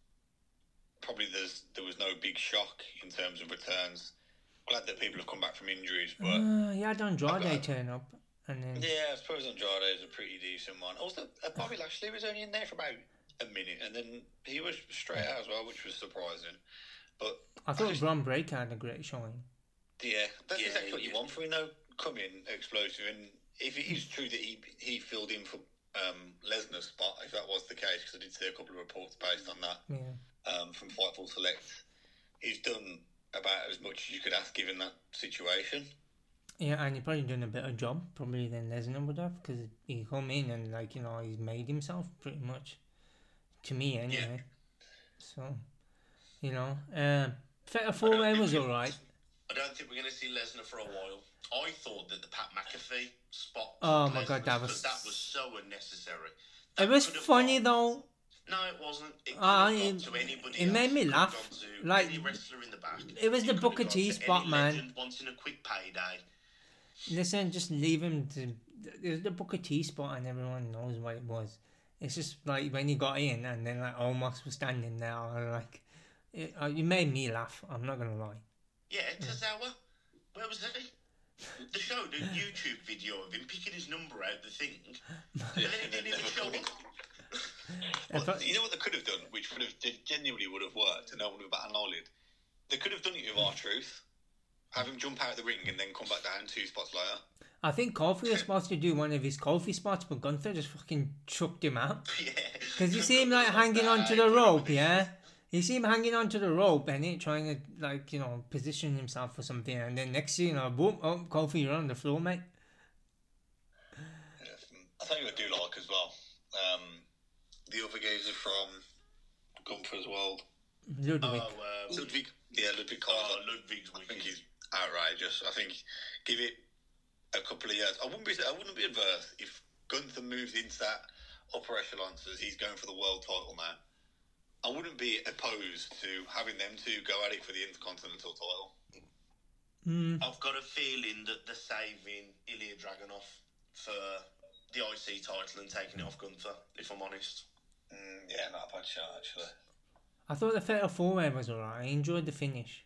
probably there's there was no big shock in terms of returns. Glad that people have come back from injuries, but uh, he had Andrade got- turn up, and then yeah, I suppose Andrade is a pretty decent one. Also, uh, Bobby Lashley was only in there for about a minute, and then he was straight out as well, which was surprising. But I thought Bron Breakker had a great showing. Yeah, that's Yeah, exactly what you want from him, though. Come in, explosive, and if it is true that he he filled in for um, Lesnar's spot, if that was the case, because I did see a couple of reports based on that Yeah. um, from Fightful Select, he's done about as much as you could ask given that situation. Yeah, and he probably done a better job probably than Lesnar would have because he come in and like you know he's made himself pretty much, to me anyway. So, you know, um, Fatal Four Way was all right. I don't think we're going to see Lesnar for a while. I thought that the Pat McAfee spot. Oh my God, Lesnar's that was- that was so unnecessary. It was funny gone- though. No, it wasn't. It gone it- to anybody. it made me laugh. Like, any wrestler in the back. it was the could have Booker T spot, man. legend Wanting a quick payday. Listen, just leave him to. There's the Booker T spot and everyone knows what it was. It's just like when he got in and then like Omos was standing there, I was like, it, uh, you made me laugh. I'm not gonna lie. Yeah, Tozawa. Where was he? They showed a YouTube video of him picking his number out the thing, and then he didn't even show up. Well, I- you know what they could have done, which would have genuinely would have worked, and no one would have batted an eyelid. They could have done it with R Truth. Have him jump out of the ring and then come back down two spots later. I think Kofi was supposed to do one of his Kofi spots, but Gunther just fucking chucked him out. Yeah. Because you see him like hanging onto the rope, yeah? You see him hanging onto the rope and he trying to, like, you know, position himself for something. And then next thing you know, boom, oh, Kofi, you're on the floor, mate. I think you what I do like as well. Um, the other guys are from Gunther's World. Ludwig. Oh, um, Ludwig, yeah, Ludwig oh, Kaiser. Ludwig's I think he's outrageous. I think give it a couple of years. I wouldn't be. I wouldn't be adverse if Gunther moves into that upper echelon as he's going for the world title now. I wouldn't be opposed to having them two go at it for the Intercontinental title. Mm, I've got a feeling that they're saving Ilya Dragunov for the IC title and taking it off Gunther, if I'm honest. Mm, yeah, not a bad shot actually. I thought the Fatal Four Way was alright. I enjoyed the finish.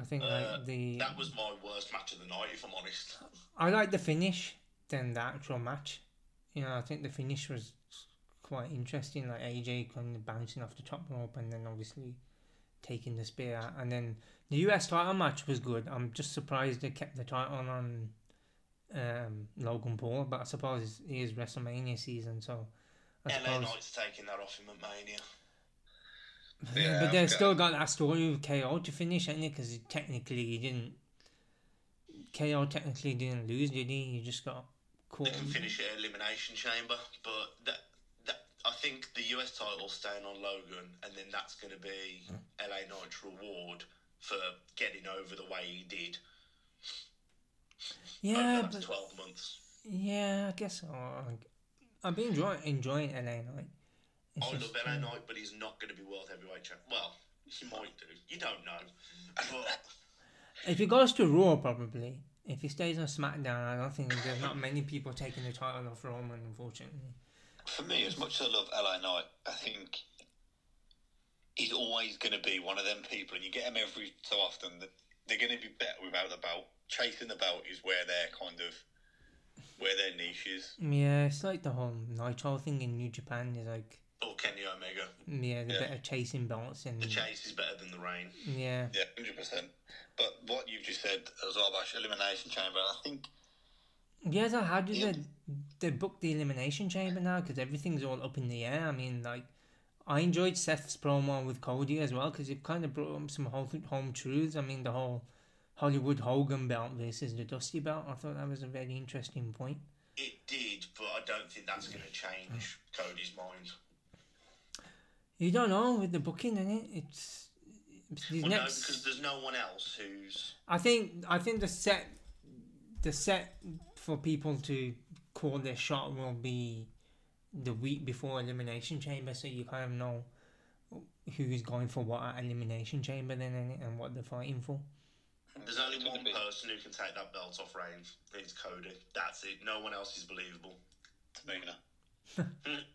I think Uh, like the That was my worst match of the night, if I'm honest. I like the finish than the actual match. You know, I think the finish was quite interesting. Like AJ kind of bouncing off the top rope and then obviously taking the spear out. And then the US title match was good. I'm just surprised they kept the title on um, Logan Paul, but I suppose it is WrestleMania season, so I LA suppose. Knight's taking that off him at Mania. Yeah, but they've still got that story with KO to finish, ain't it? Because technically he didn't. KO technically didn't lose, did he? He just got caught. They can finish it at Elimination Chamber, but that, that I think the US title staying on Logan, and then that's going to be hmm. LA Knight's reward for getting over the way he did Yeah, but 12 months. yeah, I guess oh, so. I've been enjoying enjoying LA Knight. It's I just, love LA Knight, but he's not going to be world heavyweight champ. Well, He might do. You don't know. But If he goes to Raw, probably. If he stays on SmackDown, I don't think there's not many people taking the title off Roman, unfortunately. For me, as much as I love LA Knight, I think he's always going to be one of them people, and you get him every so often that they're going to be better without the belt. Chasing the belt is where they're kind of where their niche is. Yeah, it's like the whole Naito thing in New Japan is like, or Kenny Omega. yeah, they're Yeah. better chasing belts and The chase is better than the reign. yeah. Yeah, hundred percent. But what you've just said as well about elimination chamber, I think Yeah, so how do Yeah. they they book the elimination chamber now? Because everything's all up in the air. I mean, like, I enjoyed Seth's promo with Cody as well because it kind of brought up some home, home truths. I mean, the whole Hollywood Hogan belt versus the Dusty belt. I thought that was a very interesting point. It did, but I don't think that's going to change oh. Cody's mind. You don't know with the booking and it. It's, it's the no, next. because there's no one else who's. I think I think the set the set for people to call their shot will be the week before elimination chamber, so you kind of know who's going for what at elimination chamber then innit, and what they're fighting for. There's only one be- person who can take that belt off Reigns. It's Cody. That's it. No one else is believable. Tamina.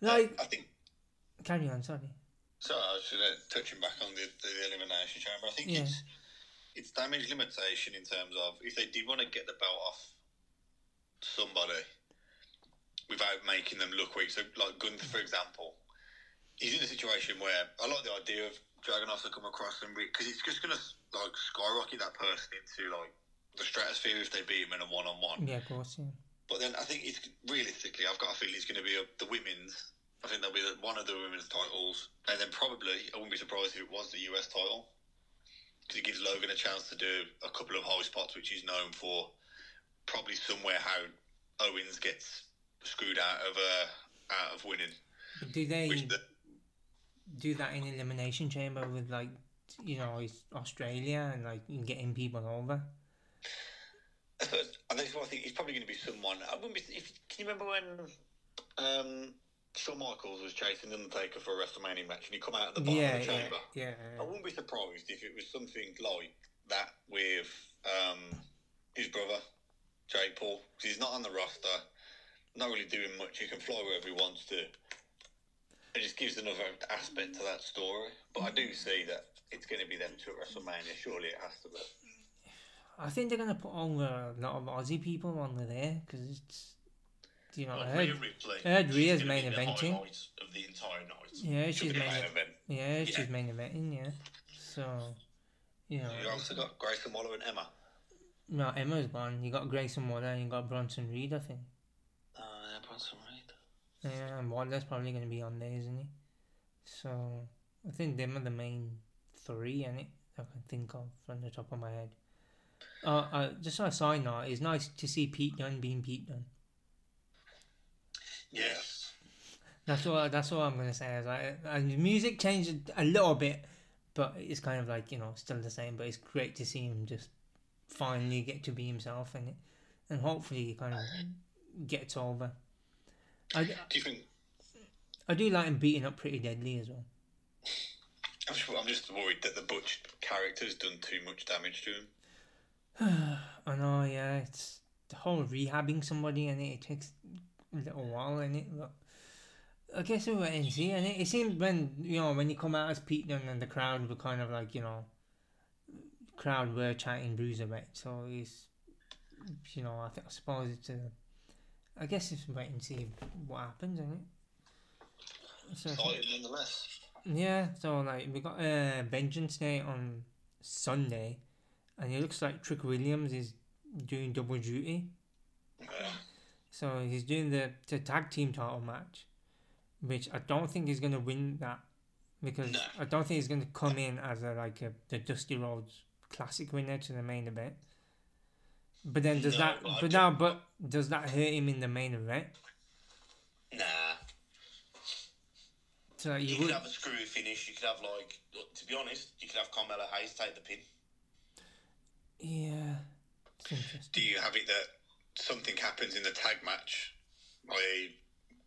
Like, I think carry on, sorry. so. I was uh, touching back on the, the elimination chamber. I think Yeah. it's it's damage limitation in terms of if they did want to get the belt off somebody without making them look weak. So, like Gunther, for example, he's in a situation where I like the idea of Dragunov to come across and because it's just gonna like skyrocket that person into like the stratosphere if they beat him in a one on one. Yeah, of course, yeah. But then I think it's realistically, I've got a feeling it's going to be a, the women's. I think there'll be the, one of the women's titles, and then probably I wouldn't be surprised if it was the US title because it gives Logan a chance to do a couple of high spots, which he's known for. Probably somewhere how Owens gets screwed out of uh, out of winning, do they the, do that in elimination chamber with like you know Australia and like getting people over? I suppose, and that's what I think. He's probably going to be someone. I wouldn't be. If, can you remember when um, Shawn Michaels was chasing Undertaker for a WrestleMania match, and he come out at the bottom Yeah, of the yeah, chamber? yeah. I wouldn't be surprised if it was something like that with um, his brother, Jake Paul. 'cause he's not on the roster, not really doing much. He can fly wherever he wants to. It just gives another aspect to that story. But I do see that it's going to be them two at WrestleMania. Surely it has to be. I think they're gonna put over a lot of Aussie people under there because it's you know I Well, heard, Rhea Ripley. I heard she's Rhea's gonna be main the eventing. of the entire night. yeah she's be the main main event. yeah Yeah. she's main eventing yeah so you know You also got Grayson Waller and Emma. no Emma's gone you got Grayson Waller and you got Bronson Reed I think Uh, Bronson Reed. yeah and Waller's probably gonna be on there isn't he so I think them are the main three in it I can think of from the top of my head. Uh, uh, just on a side note, it's nice to see Pete Dunne being Pete Dunne. Yes. That's all. That's all I'm gonna say. Is like, and the music changed a little bit, but it's kind of like you know still the same. But it's great to see him just finally get to be himself it, and hopefully he kind of gets over. I, Do you think? I do like him beating up pretty deadly as well. I'm just, I'm just worried that the Butch character's done too much damage to him. I know, yeah. It's the whole rehabbing somebody and it, it takes a little while in it, but I guess we were in see and it, it seemed when you know when you come out as Pete Dunne and the crowd were kind of like you know, crowd were chanting Bruiserweight, so it's you know I think I suppose it's a, I guess it's wait and see what happens in it. So I think- Exciting yeah, so like we got uh, Vengeance Day on Sunday, and it looks like Trick Williams is doing double duty. So he's doing the, the tag team title match, which I don't think he's gonna win that because No. I don't think he's gonna come in as a like a the Dusty Rhodes Classic winner to the main event. But then does No, that? but I But now, but does that hurt him in the main event? Nah. So You you could have a screw finish. You could have like, to be honest, you could have Carmelo Hayes take the pin. Yeah. Do you have it that something happens in the tag match, i.e.,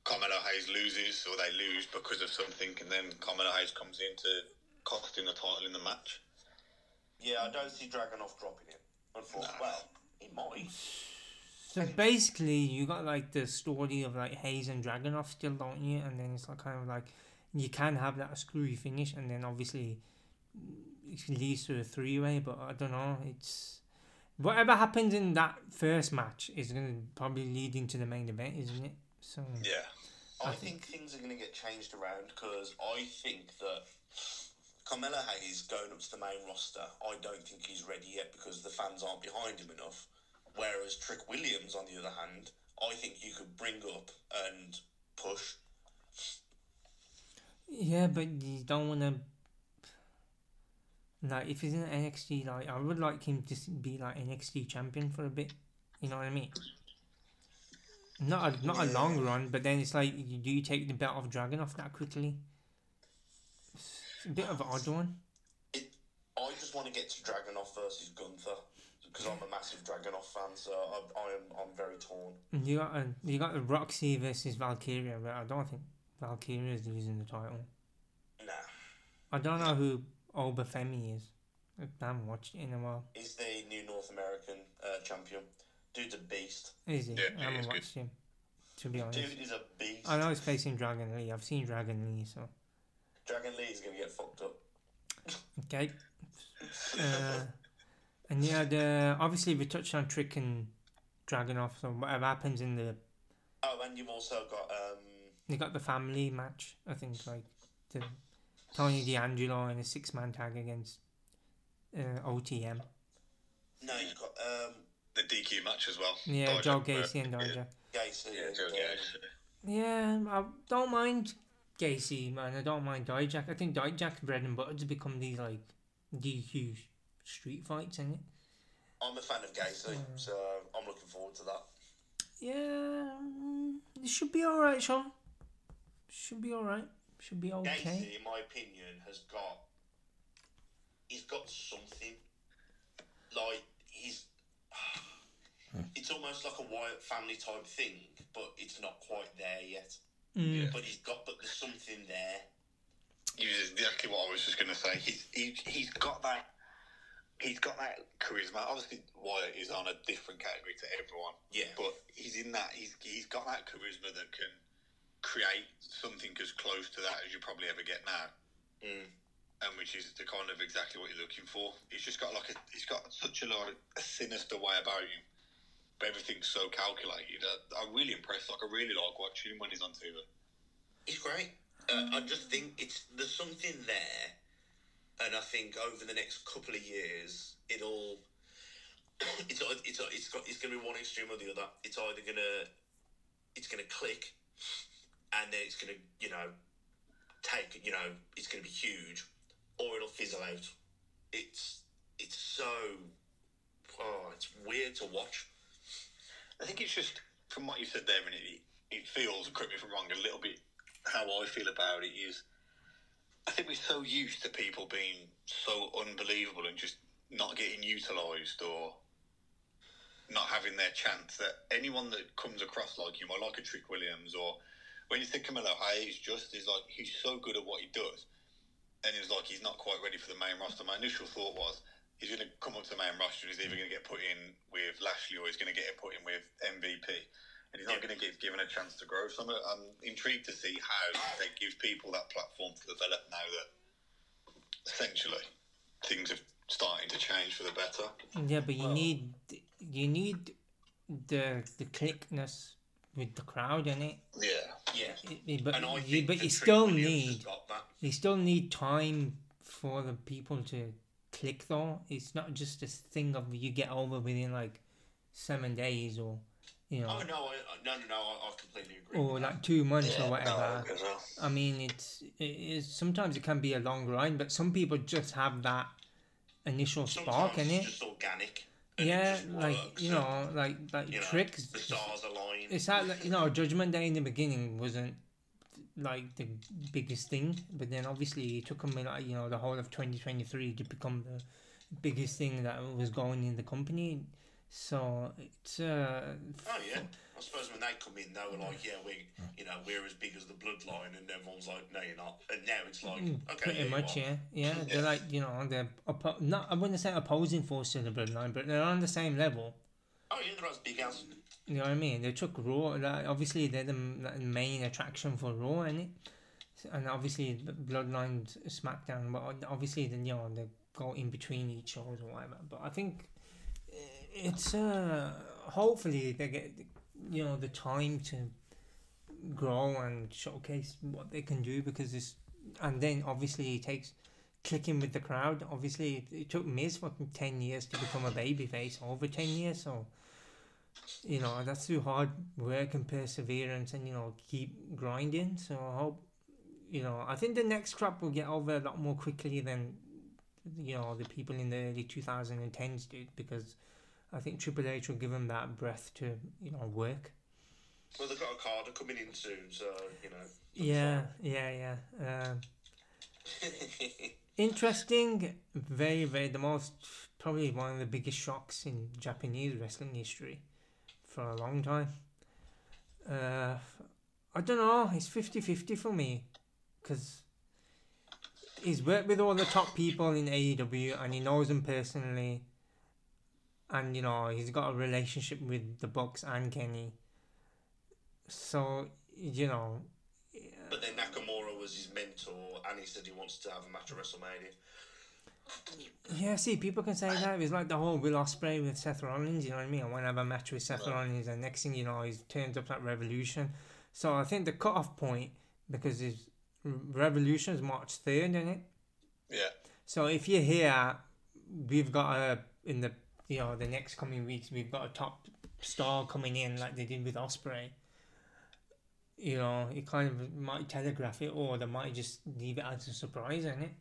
Carmelo Hayes loses or they lose because of something, and then Carmelo Hayes comes in to costing the title in the match. Yeah, I don't see Dragunov dropping it. Unfortunately, well, he might. So basically, you got like the story of like Hayes and Dragunov still, don't you? And then it's like kind of like you can have that screwy finish, and then obviously it leads to a three way. But I don't know. It's whatever happens in that first match is gonna probably lead into the main event, isn't it? So Yeah. I, I think, things are going to get changed around because I think that Carmelo Hayes going up to the main roster, I don't think he's ready yet because the fans aren't behind him enough. Whereas Trick Williams, on the other hand, I think you could bring up and push. yeah, but you don't want to. Like if he's in NXT, like I would like him to be like NXT champion for a bit. You know what I mean? Not a not a long run, but then it's like, do you take the belt off Dragunov that quickly? It's a bit of an odd one. It, I just want to get to Dragunov versus Gunther because I'm a massive Dragunov fan, so I, I am I'm very torn. You got a, you got the Roxy versus Valkyria, but I don't think Valkyria is losing the title. Nah, I don't know who Obafemi is. I haven't watched it in a while. he's the new North American uh, champion. Dude's a beast. Is he? Yeah, I he haven't is good. watched him. To be honest, Dude is a beast. I know he's facing Dragon Lee. I've seen Dragon Lee, so Dragon Lee is gonna get fucked up. okay. Uh, and yeah, the obviously we touched on Trick and Dragunov. So whatever happens in the, Oh, and you've also got um, they got the family match. I think like the Tony D'Angelo in a six man tag against uh, OTM. no, you've got um, The DQ match as well. Yeah, Dijak, Joe Gacy and yeah. Gacy. Yeah, and, Joe Gacy. Yeah, I don't mind Gacy, man. I don't mind Dijak. I think Dijak's bread and butter to become these like DQ street fights, isn't it? I'm a fan of Gacy, Mm. so I'm looking forward to that. Yeah, it should be alright, Sean. Should be alright. Should be okay. Gacy, in my opinion, has got he's got something like he's. It's almost like a Wyatt family type thing, but it's not quite there yet. Mm, But he's got, but there's something there. You was exactly what I was just going to say. He's he, he's got that. He's got that charisma. Obviously, Wyatt is on a different category to everyone. Yeah. But he's in that. He's he's got that charisma that can create something as close to that as you probably ever get now. Mm. and which is the kind of exactly what you're looking for. He's just got like a, he's got such a like a sinister way about him, but everything's so calculated. I, I'm really impressed. Like I really like watching him when he's on TV. He's great. Uh, I just think it's there's something there, and I think over the next couple of years, it'll it's it's it's got it's to be one extreme or the other. It's either gonna it's gonna click, and then it's gonna you know take you know it's gonna be huge, or it'll fizzle out. It's it's so oh it's weird to watch. I think it's just from what you said there, and it it feels. Correct me if I'm wrong. A little bit how I feel about it is. I think we're so used to people being so unbelievable and just not getting utilised or not having their chance that anyone that comes across like him or like a Trick Williams or when you think Carmelo Hayes just is like he's so good at what he does and it's like he's not quite ready for the main roster. My initial thought was he's going to come up to the main roster and he's either going to get put in with Lashley or he's going to get put in with MVP and he's not going to get given a chance to grow. So I'm, I'm intrigued to see how they give people that platform to develop now that essentially things are starting to change for the better. Yeah, but you Well- need you need the the clickness with the crowd in it. Yeah. Yeah, It- it- but and I you, but you still need has got that. you still need time for the people to click though. It's not just a thing of you get over within like seven days or you know Oh no, I, I- no, no, no! I, I completely agree. or like two months Yeah, or whatever. well. I mean, it's it is sometimes it can be a long grind, but some people just have that initial spark in it's it. just organic. Yeah, like works, you know, like like you know, tricks. The stars align. It's that like, you know, Judgment Day in the beginning wasn't like the biggest thing, but then obviously it took them like you know the whole of twenty twenty three to become the biggest thing that was going in the company. So it's uh, Oh yeah, I suppose when they come in, they were like, "Yeah, we, you know, we're as big as the bloodline," and everyone's like, "No, you're not." And now it's like, Mm, "Okay, Pretty yeah, much, yeah, yeah. They're like you know they're oppo- not I wouldn't say opposing force to the bloodline, but they're on the same level. Oh yeah, they're as big as. You know what I mean? They took Raw. Like, obviously, they're the main attraction for Raw, is it? And obviously, Bloodline, SmackDown. But obviously, then you know they go in between each shows or whatever. But I think uh, it's uh hopefully they get you know the time to grow and showcase what they can do because this and then obviously it takes clicking with the crowd. Obviously, it, it took Miz fucking ten years to become a babyface, over ten years. So, you know that's through hard work and perseverance, and you know keep grinding. So I hope, you know, I think the next crop will get over a lot more quickly than, you know, the people in the early two thousand and tens did because. I think Triple H will give them that breath to you know work. Well, they've got Okada coming in soon, so you know. Yeah, yeah, yeah. Um, interesting, very, very the most probably one of the biggest shocks in Japanese wrestling history for a long time. Uh, I don't know. It's 50-50 for me because he's worked with all the top people in AEW and he knows them personally. And you know he's got a relationship with the Bucks and Kenny. So you know But was his mentor, and he said he wants to have a match at WrestleMania. Yeah, see, people can say that. It's like the whole Will Ospreay with Seth Rollins, you know what I mean? I want to have a match with Seth Rollins, and next thing you know, he's turned up at Revolution. So I think the cut-off point, because his Revolution is March 3rd, isn't it? Yeah. So if you're here, we've got a, in the, you know, the next coming weeks, we've got a top star coming in like they did with Ospreay. You know, it kind of might telegraph it, or they might just leave it as a surprise, isn't it?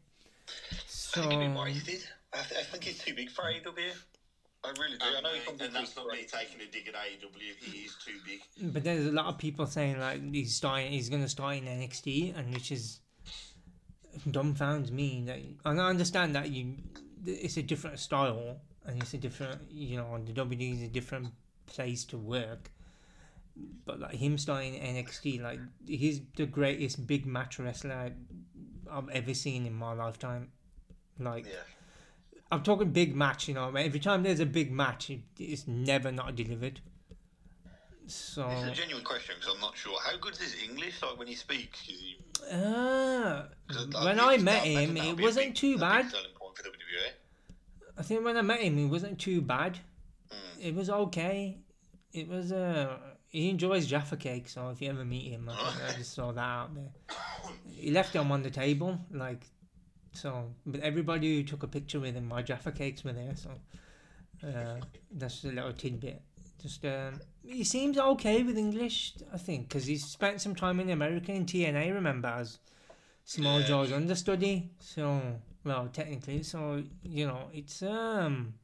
So, I think it'd be wasted. I, th- I think he's too big for hmm. AEW. I really do. I know he comes and that's not me taking a dig at AEW. He is too big. But there's a lot of people saying like he's starting, he's gonna start in NXT, and which is dumbfounds me. That and I understand that you, it's a different style, and it's a different, you know, the WWE is a different place to work. But like him starting NXT, like he's the greatest big match wrestler I've ever seen in my lifetime. Like Yeah. I'm talking big match, you know. Every time there's a big match, it's never not delivered. So. It's a genuine question because I'm not sure. How good is his English? Like when he speaks, he? 'cause when I met him, it wasn't big- too bad. selling point for WWE. I think when I met him, it wasn't too bad. Mm. It was okay. It was uh, he enjoys Jaffa cake, so if you ever meet him, I, I just saw that out there. He left them on the table, like so. But everybody who took a picture with him, my Jaffa cakes were there, so uh, that's a little tidbit. Just um, he seems okay with English, I think, because he spent some time in America in TNA. Remember as Samoa Yeah. Joe's understudy. So well, technically, so you know, it's um.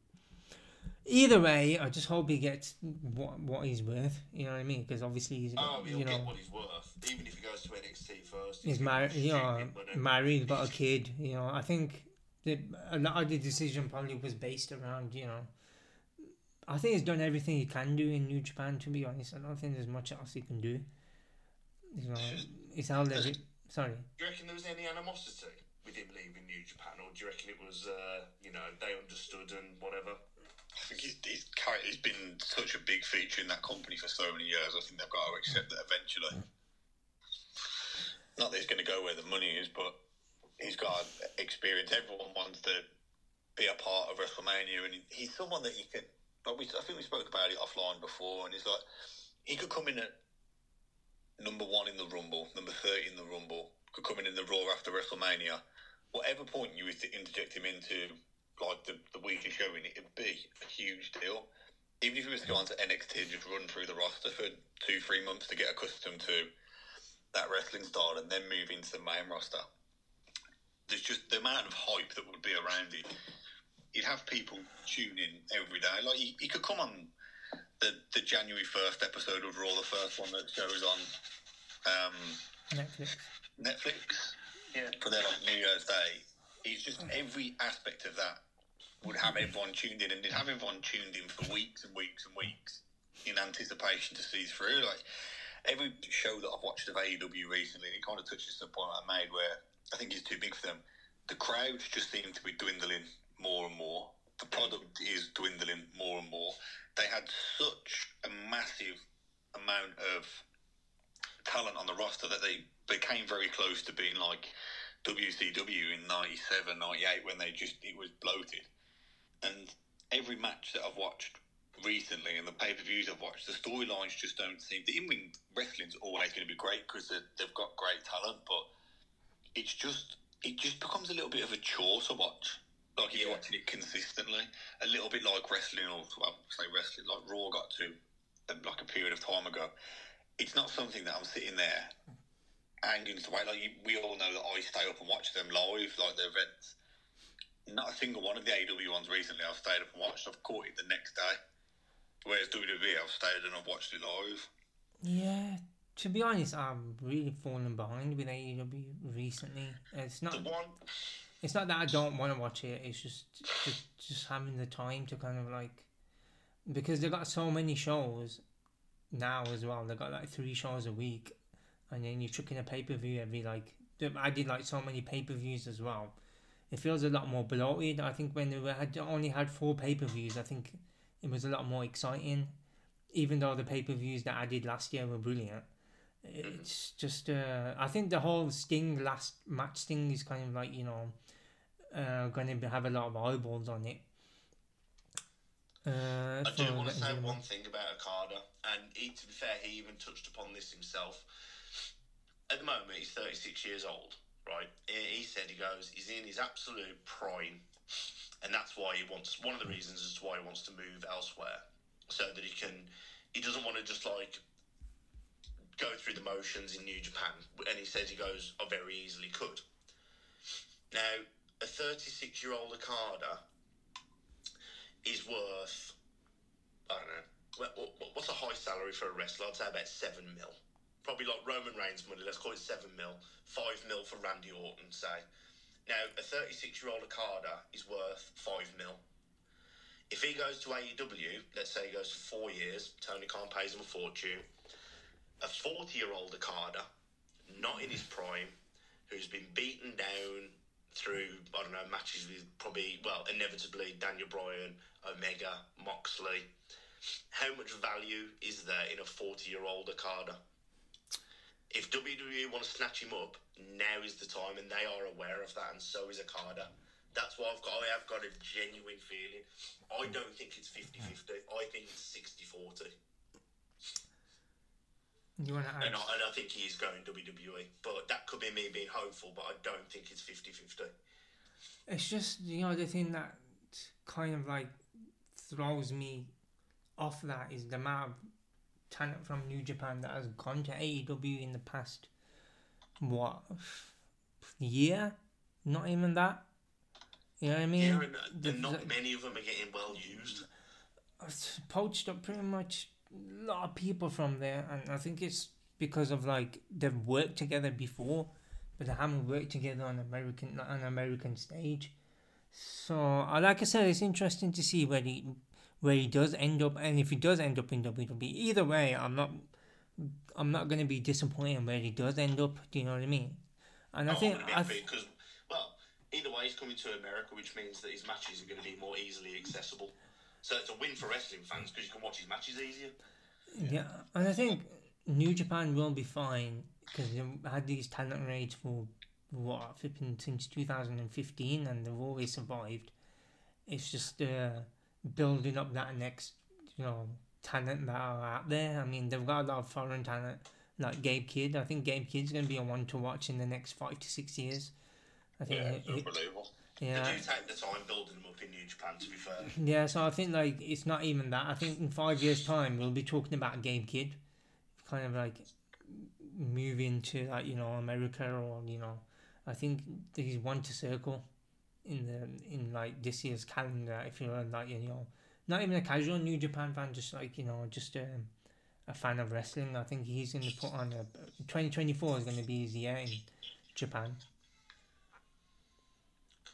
Either way, I just hope he gets what what he's worth. You know what I mean? Because obviously he's Oh, he'll you know get what he's worth, even if he goes to NXT first. he's gonna married. You know, married, got a kid. You know, I think the a lot of the decision probably was based around you know. I think he's done everything he can do in New Japan. To be honest, I don't think there's much else he can do. You know, it's how they. Sorry. Do you reckon there was any animosity with him leaving New Japan, or do you reckon it was, uh, you know, they understood and whatever? Think his, his character's been such a big feature in that company for so many years. I think they've got to accept that eventually. Mm. Not that he's going to go where the money is, but he's got experience. Everyone wants to be a part of WrestleMania, and he's someone that you can. Like we, I think we spoke about it offline before, and he's like he could come in at number one in the Rumble, number thirty in the Rumble, could come in in the Raw after WrestleMania. Whatever point you interject him into, like the, the weekly showing, it'd be a huge deal. Even if he was to go on to NXT and just run through the roster for two, three months to get accustomed to that wrestling style and then move into the main roster, there's just the amount of hype that would be around it. You'd have people tune in every day. Like he, he could come on the, the January first episode of Raw, the first one that shows on um, Netflix. Netflix. Yeah. For their like New Year's Day. He's just every aspect of that would have everyone tuned in, and they'd have everyone tuned in for weeks and weeks and weeks in anticipation to see through. Like every show that I've watched of AEW recently, it kind of touches the point I made where I think it's too big for them. The crowds just seem to be dwindling more and more. The product is dwindling more and more. They had such a massive amount of talent on the roster that they, became very close to being like WCW in 97, 98 when they just, it was bloated. And every match that I've watched recently and the pay per views I've watched, the storylines just don't seem. The in ring wrestling's always going to be great because they've got great talent, but it's just it just becomes a little bit of a chore to watch. Like if you're watching it consistently, a little bit like wrestling, or well, say wrestling, like Raw got to uh, like a period of time ago. It's not something that I'm sitting there to wait. Like you, we all know that I stay up and watch them live, like the events. Not a single one of the AW ones recently I've stayed up and watched. I've caught it the next day. Whereas WWE, I've stayed and I've watched it live. Yeah, to be honest, I'm really falling behind with AEW recently. It's not. The one, It's not that I don't want to watch it. It's just, just just having the time to kind of like, because they've got so many shows now as well. They've got like three shows a week, and then you chuck in a pay per view every like. I did like so many pay per views as well. It feels a lot more bloated. I think when they had only had four pay per views, I think it was a lot more exciting. Even though the pay per views that I did last year were brilliant, it's just uh, I think the whole Sting last match thing is kind of like you know uh, going to have a lot of eyeballs on it. Uh, I do want to say one thing about Okada, and he, to be fair, he even touched upon this himself. At the moment, he's 36 years old, right? He, said he goes, he's in his absolute prime, and that's why he wants. One of the reasons is why he wants to move elsewhere, so that he can. He doesn't want to just like go through the motions in New Japan, and he says he goes, I very easily could. Now, a 36 year old Okada is worth, I don't know, what, what, what's a high salary for a wrestler? I'd say about 7 mil. Probably like Roman Reigns money, let's call it 7 mil. 5 mil for Randy Orton, say. Now, a 36 year old Okada is worth 5 mil. If he goes to AEW, let's say he goes for four years, Tony Khan pays him a fortune. A 40 year old Okada, not in his prime, who's been beaten down through, I don't know, matches with probably, well, inevitably Daniel Bryan, Omega, Moxley. How much value is there in a 40 year old Okada? If WWE want to snatch him up, now is the time, and they are aware of that, and so is Okada. That's why I've got, I have got a genuine feeling. I don't think it's 50 50. Hmm. I think it's 60 40. You want to add? And I, and I think he is going WWE. But that could be me being hopeful, but I don't think it's 50 50. It's just you know the thing that kind of like throws me off that is the amount of talent from New Japan that has gone to AEW in the past what year? Not even that. You know what I mean? Yeah, and, uh, and not many of them are getting well used. I've poached up pretty much a lot of people from there, and I think it's because of like they've worked together before, but they haven't worked together on American on American stage. So, uh, like I said, it's interesting to see where he where he does end up, and if he does end up in WWE. Either way, I'm not I'm not gonna be disappointed where he does end up. Do you know what I mean? And I think I be th- because, well, either way, he's coming to America, which means that his matches are going to be more easily accessible. So it's a win for wrestling fans because you can watch his matches easier. Yeah, and I think New Japan will be fine because they've had these talent raids for what flipping since 2015 and they've always survived. It's just uh, building up that next, you know, talent that are out there. I mean, they've got a lot of foreign talent like Gabe Kidd. I think Gabe Kidd's going to be a one to watch in the next five to six years. I think, Yeah, it- it's it- unbelievable. yeah. They do take the time building them up in New Japan, to be fair. Yeah, so I think like it's not even that. I think in five years' time we'll be talking about Gabe Kidd, kind of like moving to like you know America or you know, I think he's one to circle in the in like this year's calendar. If you're like you know, not even a casual New Japan fan, just like you know, just um, a fan of wrestling. I think he's going to put on a twenty twenty four is going to be his year in Japan.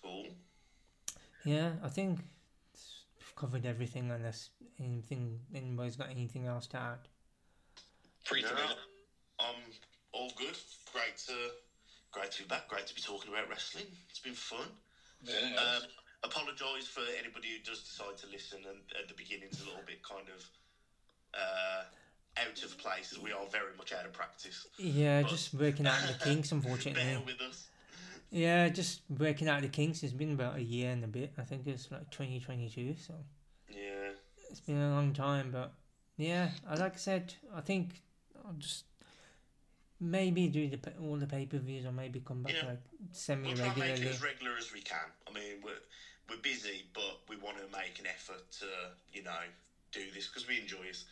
Cool. Yeah, I think we've covered everything unless anything anybody's got anything else to add. Free to No, be. I'm all good. Great to great to be back. Great to be talking about wrestling. It's been fun. Um, apologise for anybody who does decide to listen and at the beginning's a little bit kind of uh, out of place. We are very much out of practice. Yeah, But- just working out the kinks, unfortunately. Bear with us. Yeah, just working out the kinks. It's been about a year and a bit. I think it's like 2022, so Yeah. it's been a long time. But yeah, like I said, I think I'll just maybe do the all the pay per views or maybe come back Yeah. like semi We'll try and make it regularly. as regular as we can. I mean, we're, we're busy, but we want to make an effort to, you know, do this because we enjoy it.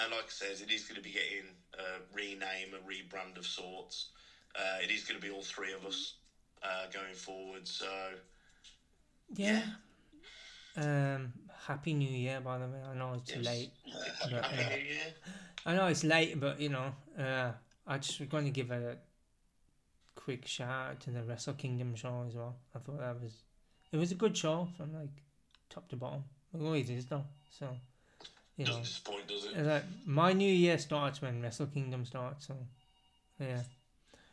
And like I said, it is going to be getting a rename, a rebrand of sorts. Uh, it is going to be all three of us uh, going forward. So, Yeah. Um, happy New Year, by the way. I know it's Yes. late. But, Happy uh, New Year. I know it's late, but you know, uh, I just was going to give a quick shout out to the Wrestle Kingdom show as well. I thought that was it was a good show from like top to bottom. It always is though. So you know, Doesn't disappoint, does it? like my new year starts when Wrestle Kingdom starts. So yeah,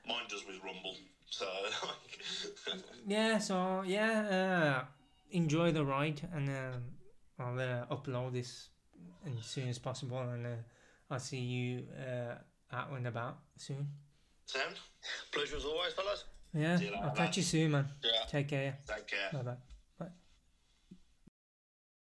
Mine does with Rumble. So, yeah. So yeah, uh, enjoy the ride, and um, I'll uh, upload this as soon as possible, and uh, I'll see you uh, out and about soon. sound? Pleasure as always, fellas. Yeah, you later, I'll catch you soon, man. Yeah. Take care. Take care. Bye bye.